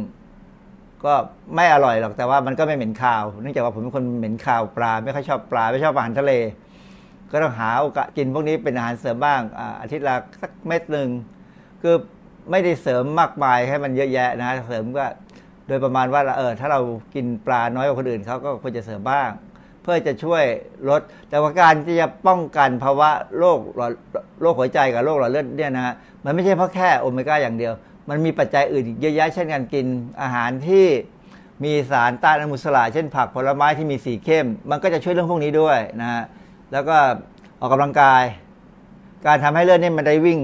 E: ก็ไม่อร่อยหรอกแต่ว่ามันก็ไม่เหม็นคาว เนื่องจากว่าผมเป็นคนเหม็นคาวปลา ไม่ค่อยชอบปลา ไม่ชอบอาหารทะเล ก็ต้องหาโอกาสกินพวกนี้เป็นอาหารเสริมบ้างอาทิตย์ละสักเม็ดหนึ่งคือไม่ได้เสริมมากมายให้มันเยอะแยะนะเสริมก็โดยประมาณว่าเออถ้าเรากินปลาน้อยกว่าคนอื่นเขาก็ควรจะเสริมบ้าง เพื่อจะช่วยลด แต่ว่าการที่จะป้องกันภาวะโรคหลอดโรคหัวใจกับโรคหลอดเลือดเนี่ยนะฮะมันไม่ใช่เพราะแค่โอเมก้าอย่างเดียว มันมีปัจจัยอื่นเยอะแยะเช่นการกินอาหารที่มีสารต้านอนุมูลอิสระเช่นผักผลไม้ที่มีสีเข้ม มันก็จะช่วยเรื่องพวกนี้ด้วยนะฮะแล้วก็ออกกำลังกาย การทำให้เลือดนี่มันได้วิ่ง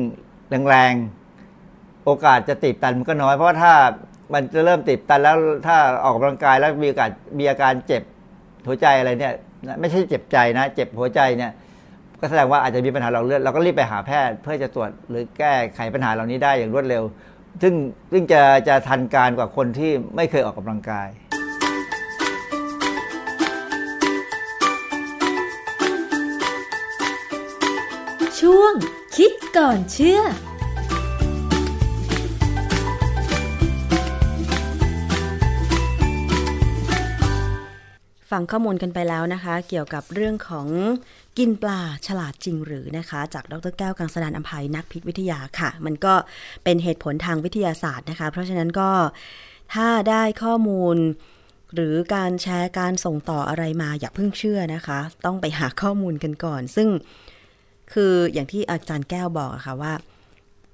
E: แรงๆ โอกาสจะตีบตันมันก็น้อย เพราะว่าถ้ามันจะเริ่มตีบตันแล้วถ้าออกกำลังกายแล้วมีโอกาสมีอาการเจ็บ หัวใจอะไรเนี่ยไม่ใช่เจ็บใจนะ เจ็บหัวใจเนี่ย ก็แสดงว่าอาจจะมีปัญหาหลอดเลือดเราก็รีบไปหาแพทย์เพื่อจะตรวจหรือแก้ไขปัญหาเหล่านี้ได้อย่างรวดเร็ว ซึ่งซึ่งจะจะทันการกว่าคนที่ไม่เคยออกกำลังกาย
A: ช่วงคิดก่อนเชื่อ
B: ฟังข้อมูลกันไปแล้วนะคะ เกี่ยวกับเรื่องของกินปลาฉลาดจริงหรือนะคะ จากดรแก้วกังสดานอภัยนักพิษวิทยาค่ะ มันก็เป็นเหตุผลทางวิทยาศาสตร์นะคะ เพราะฉะนั้นก็ถ้าได้ข้อมูล หรือการแชร์การส่งต่ออะไรมาอย่าเพิ่งเชื่อนะคะ ต้องไปหาข้อมูลกันก่อน ซึ่งคืออย่างที่อาจารย์แก้วบอกอะค่ะว่า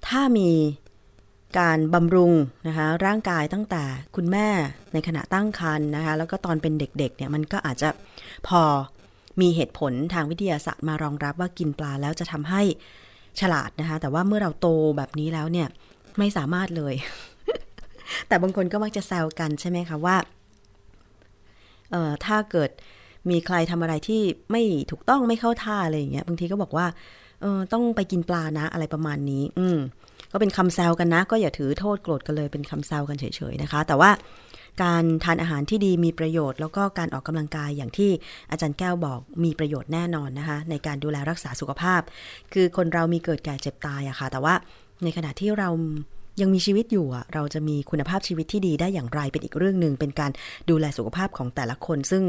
B: ถ้ามี การบำรุงนะคะร่างกายตั้งแต่คุณแม่ในขณะตั้งครรภ์นะคะแล้วก็ตอนเป็นเด็กๆเนี่ยมันก็อาจจะพอมีเหตุผลทางวิทยาศาสตร์มารองรับว่ากินปลาแล้วจะทำให้ฉลาดนะคะ แต่ว่าเมื่อเราโตแบบนี้แล้วเนี่ยไม่สามารถเลย แต่บางคนก็มักจะแซวกันใช่ไหมคะว่าเอ่อถ้าเกิดมีใครทำอะไรที่ไม่ถูกต้องไม่เข้าท่าอะไรอย่างเงี้ยบางทีก็บอกว่าเออต้องไปกินปลานะอะไรประมาณนี้ อืม ก็เป็นคำแซวกันนะ ก็อย่าถือโทษโกรธกันเลยเป็นคำแซวกันเฉยๆนะคะ แต่ว่าการทานอาหารที่ดีมีประโยชน์ แล้วก็การออกกำลังกายอย่างที่อาจารย์แก้วบอกมีประโยชน์แน่นอนนะคะ ในการดูแลรักษาสุขภาพ คือคนเรามีเกิดแก่เจ็บตายอะค่ะ แต่ว่าในขณะที่เรายังมีชีวิตอยู่อะเราจะมีคุณภาพชีวิตที่ดีได้อย่างไรเป็นอีกเรื่องหนึ่งเป็นการดูแลสุขภาพของแต่ละคน ซึ่ง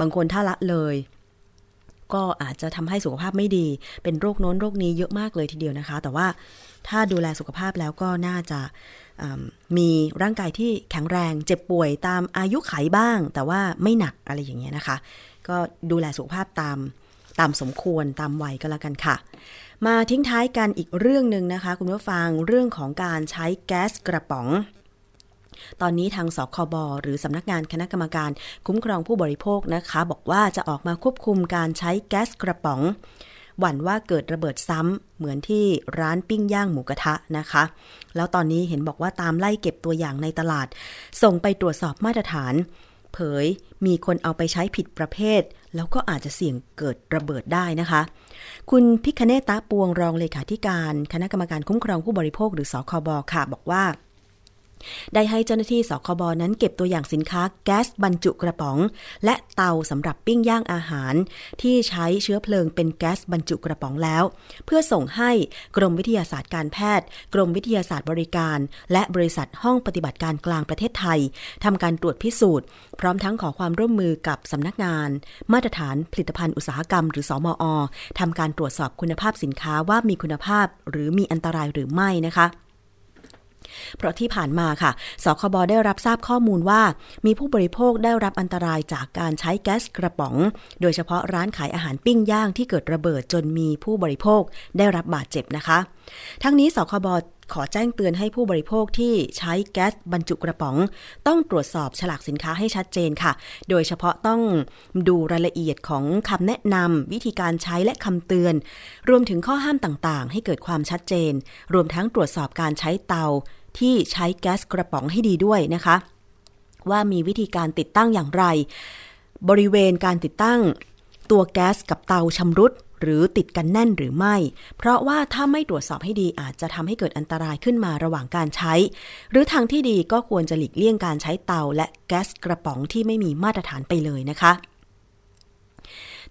B: บางคนถ้าละเลย ก็อาจจะทำให้สุขภาพไม่ดี เป็นโรคโน้นโรคนี้เยอะมากเลยทีเดียวนะคะ แต่ว่า ถ้าดูแลสุขภาพแล้วก็น่าจะมีร่างกายที่แข็งแรง เจ็บป่วยตามอายุไขบ้าง แต่ว่าไม่หนักอะไรอย่างเงี้ยนะคะ ก็ดูแลสุขภาพตามตามสมควรตามวัยก็แล้วกันค่ะ มาทิ้งท้ายกันอีกเรื่องหนึ่งนะคะ คุณผู้ฟังเรื่องของการใช้แก๊สกระป๋อง ตอนนี้ทางสคบหรือสำนักงานคณะกรรมการคุ้มครองผู้บริโภคนะคะ บอกว่าจะออกมาควบคุมการใช้แก๊สกระป๋อง หวั่นว่าเกิดระเบิดซ้ำเหมือนที่ร้านปิ้งย่างหมูกระทะนะคะ แล้วตอนนี้เห็นบอกว่าตามไล่เก็บตัวอย่างในตลาด ส่งไปตรวจสอบมาตรฐาน เผยมีคนเอาไปใช้ผิดประเภท แล้วก็อาจจะเสี่ยงเกิดระเบิดได้นะคะ คุณพิคเนตาปวงรองเลขาธิการ คณะกรรมการคุ้มครองผู้บริโภคหรือสคบค่ะ บอกว่า ได้ให้เจ้าหน้าที่สคบนั้นเก็บตัวอย่างสินค้าแก๊สบรรจุกระป๋อง และเตาสำหรับปิ้งย่างอาหาร ที่ใช้เชื้อเพลิงเป็นแก๊สบรรจุกระป๋องแล้ว เพื่อส่งให้กรมวิทยาศาสตร์การแพทย์ กรมวิทยาศาสตร์บริการ และบริษัทห้องปฏิบัติการกลางประเทศไทยทำการตรวจพิสูจน์ พร้อมทั้งขอความร่วมมือกับสำนักงาน มาตรฐานผลิตภัณฑ์อุตสาหกรรม หรือสอมอทำการตรวจสอบคุณภาพสินค้าว่ามีคุณภาพ หรือมีอันตรายหรือไม่นะคะ เพราะที่ผ่านมาค่ะ สคบได้รับทราบข้อมูลว่า มีผู้บริโภคได้รับอันตรายจากการใช้แก๊สกระป๋อง โดยเฉพาะร้านขายอาหารปิ้งย่างที่เกิดระเบิดจนมีผู้บริโภคได้รับบาดเจ็บนะคะ ทั้งนี้สคบขอแจ้งเตือนให้ผู้บริโภคที่ใช้แก๊สบรรจุกระป๋อง ต้องตรวจสอบฉลากสินค้าให้ชัดเจนค่ะ โดยเฉพาะต้องดูรายละเอียดของคำแนะนำวิธีการใช้และคำเตือน รวมถึงข้อห้ามต่างๆ ให้เกิดความชัดเจน รวมทั้งตรวจสอบการใช้เตา ที่ใช้แก๊สกระป๋องให้ดีด้วยนะคะ ว่ามีวิธีการติดตั้งอย่างไร บริเวณการติดตั้ง ตัวแก๊สกับเตาชำรุดหรือติดกันแน่นหรือไม่ เพราะว่าถ้าไม่ตรวจสอบให้ดีอาจจะทำให้เกิดอันตรายขึ้นมาระหว่างการใช้ หรือทางที่ดีก็ควรจะหลีกเลี่ยงการใช้เตาและแก๊สกระป๋องที่ไม่มีมาตรฐานไปเลยนะคะ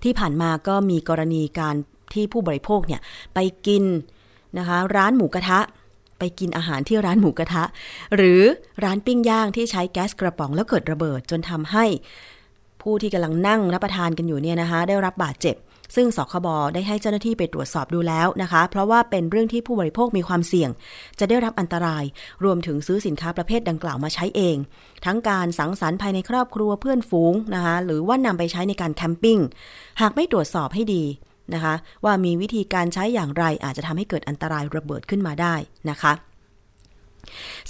B: ที่ผ่านมาก็มีกรณีการที่ผู้บริโภคเนี่ยไปกินนะคะร้านหมูกระทะ ไปกินอาหารที่ร้านหมูกระทะ หรือร้านปิ้งย่างที่ใช้แก๊สกระป๋องแล้วเกิดระเบิดจนทำให้ ผู้ที่กำลังนั่งรับประทานกันอยู่เนี่ยนะคะ ได้รับบาดเจ็บ ซึ่งสคบได้ให้เจ้าหน้าที่ไปตรวจสอบดูแล้วนะคะ เพราะว่าเป็นเรื่องที่ผู้บริโภคมีความเสี่ยง จะได้รับอันตราย รวมถึงซื้อสินค้าประเภทดังกล่าวมาใช้เอง ทั้งการสังสรรค์ภายในครอบครัวเพื่อนฝูงนะคะ หรือว่านำไปใช้ในการแคมปิ้ง หากไม่ตรวจสอบให้ดี นะคะ ว่ามีวิธีการใช้อย่างไรอาจจะทำให้เกิดอันตรายระเบิดขึ้นมาได้นะคะ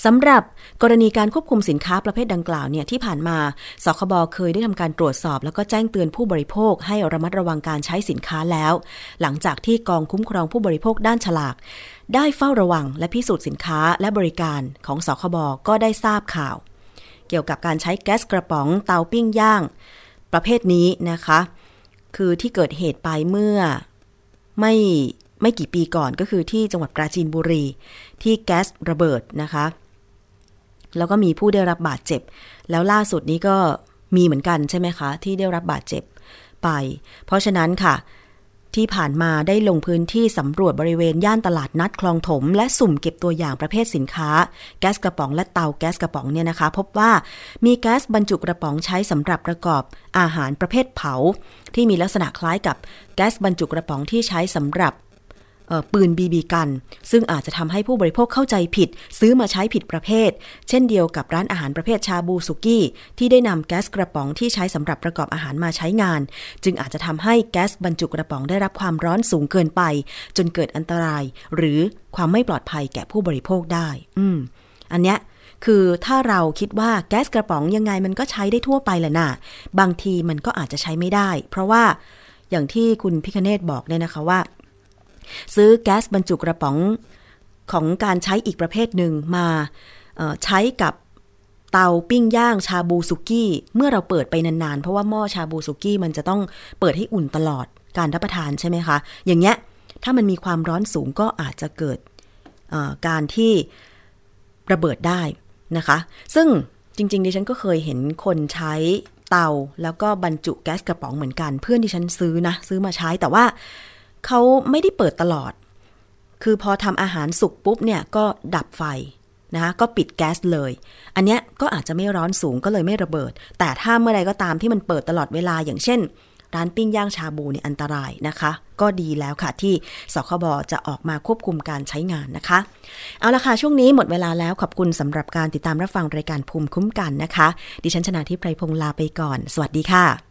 B: สำหรับกรณีการควบคุมสินค้าประเภทดังกล่าวเนี่ยที่ผ่านมาสคบเคยได้ทำการตรวจสอบ แล้วก็แจ้งเตือนผู้บริโภคให้ระมัดระวังการใช้สินค้าแล้ว หลังจากที่กองคุ้มครองผู้บริโภคด้านฉลาก ได้เฝ้าระวังและพิสูจน์สินค้าและบริการของสคบก็ได้ทราบข่าว เกี่ยวกับการใช้แก๊สกระป๋องเตาปิ้งย่าง ประเภทนี้นะคะ คือที่เกิดเหตุไปเมื่อไม่ไม่กี่ปีก่อนก็คือที่จังหวัดปราจีนบุรี ที่แก๊สระเบิดนะคะ แล้วก็มีผู้ได้รับบาดเจ็บ แล้วล่าสุดนี้ก็มีเหมือนกันใช่ไหมคะ ที่ได้รับบาดเจ็บไป เพราะฉะนั้นค่ะ ที่ผ่านมาได้ลงพื้นที่สำรวจบริเวณย่านตลาดนัดคลองถม และสุ่มเก็บตัวอย่างประเภทสินค้า แก๊สกระป๋องและเตาแก๊สกระป๋องเนี่ยนะคะ พบว่ามีแก๊สบรรจุกระป๋องใช้สำหรับประกอบอาหารประเภทเผา ที่มีลักษณะคล้ายกับแก๊สบรรจุกระป๋องที่ใช้สำหรับ ปืนบีบีกัน ซึ่งอาจจะทำให้ผู้บริโภคเข้าใจผิด ซื้อมาใช้ผิดประเภท เช่นเดียวกับร้านอาหารประเภทชาบูสุกี้ ที่ได้นำแก๊สกระป๋องที่ใช้สำหรับประกอบอาหารมาใช้งาน จึงอาจจะทำให้แก๊สบรรจุกระป๋องได้รับความร้อนสูงเกินไป จนเกิดอันตราย หรือความไม่ปลอดภัยแก่ผู้บริโภคได้ อืม อันเนี้ยคือถ้าเราคิดว่าแก๊สกระป๋องยังไงมันก็ใช้ได้ทั่วไปแหละนะบางทีมันก็อาจจะใช้ไม่ได้ เพราะว่าอย่างที่คุณพิคเนตบอกเนี่ยนะคะว่า ซื้อแก๊สบรรจุกระป๋องของการใช้อีกประเภทหนึ่งมาใช้กับเตาปิ้งย่างชาบูสุกี้ เมื่อเราเปิดไปนานๆ เพราะว่าหม้อชาบูสุกี้มันจะต้องเปิดให้อุ่นตลอดการรับประทานใช่ไหมคะ อย่างเงี้ยถ้ามันมีความร้อนสูงก็อาจจะเกิดการที่ระเบิดได้นะคะ ซึ่งจริงๆดิฉันก็เคยเห็นคนใช้เตาแล้วก็บรรจุแก๊สกระป๋องเหมือนกัน เพื่อนที่ฉันซื้อนะ ซื้อมาใช้แต่ว่า เขาไม่ได้เปิดตลอด คือพอทำอาหารสุกปุ๊บเนี่ยก็ดับไฟนะคะก็ปิดแก๊สเลย อันเนี้ยก็อาจจะไม่ร้อนสูงก็เลยไม่ระเบิด แต่ถ้าเมื่อใดก็ตามที่มันเปิดตลอดเวลาอย่างเช่น ร้านปิ้งย่างชาบูเนี่ยอันตรายนะคะ ก็ดีแล้วค่ะที่สคบจะออกมาควบคุมการใช้งานนะคะ เอาละค่ะช่วงนี้หมดเวลาแล้วขอบคุณสำหรับการติดตามรับฟังรายการภูมิคุ้มกันนะคะ ดิฉันชนะทิพไพรพงศ์ลาไปก่อน สวัสดีค่ะ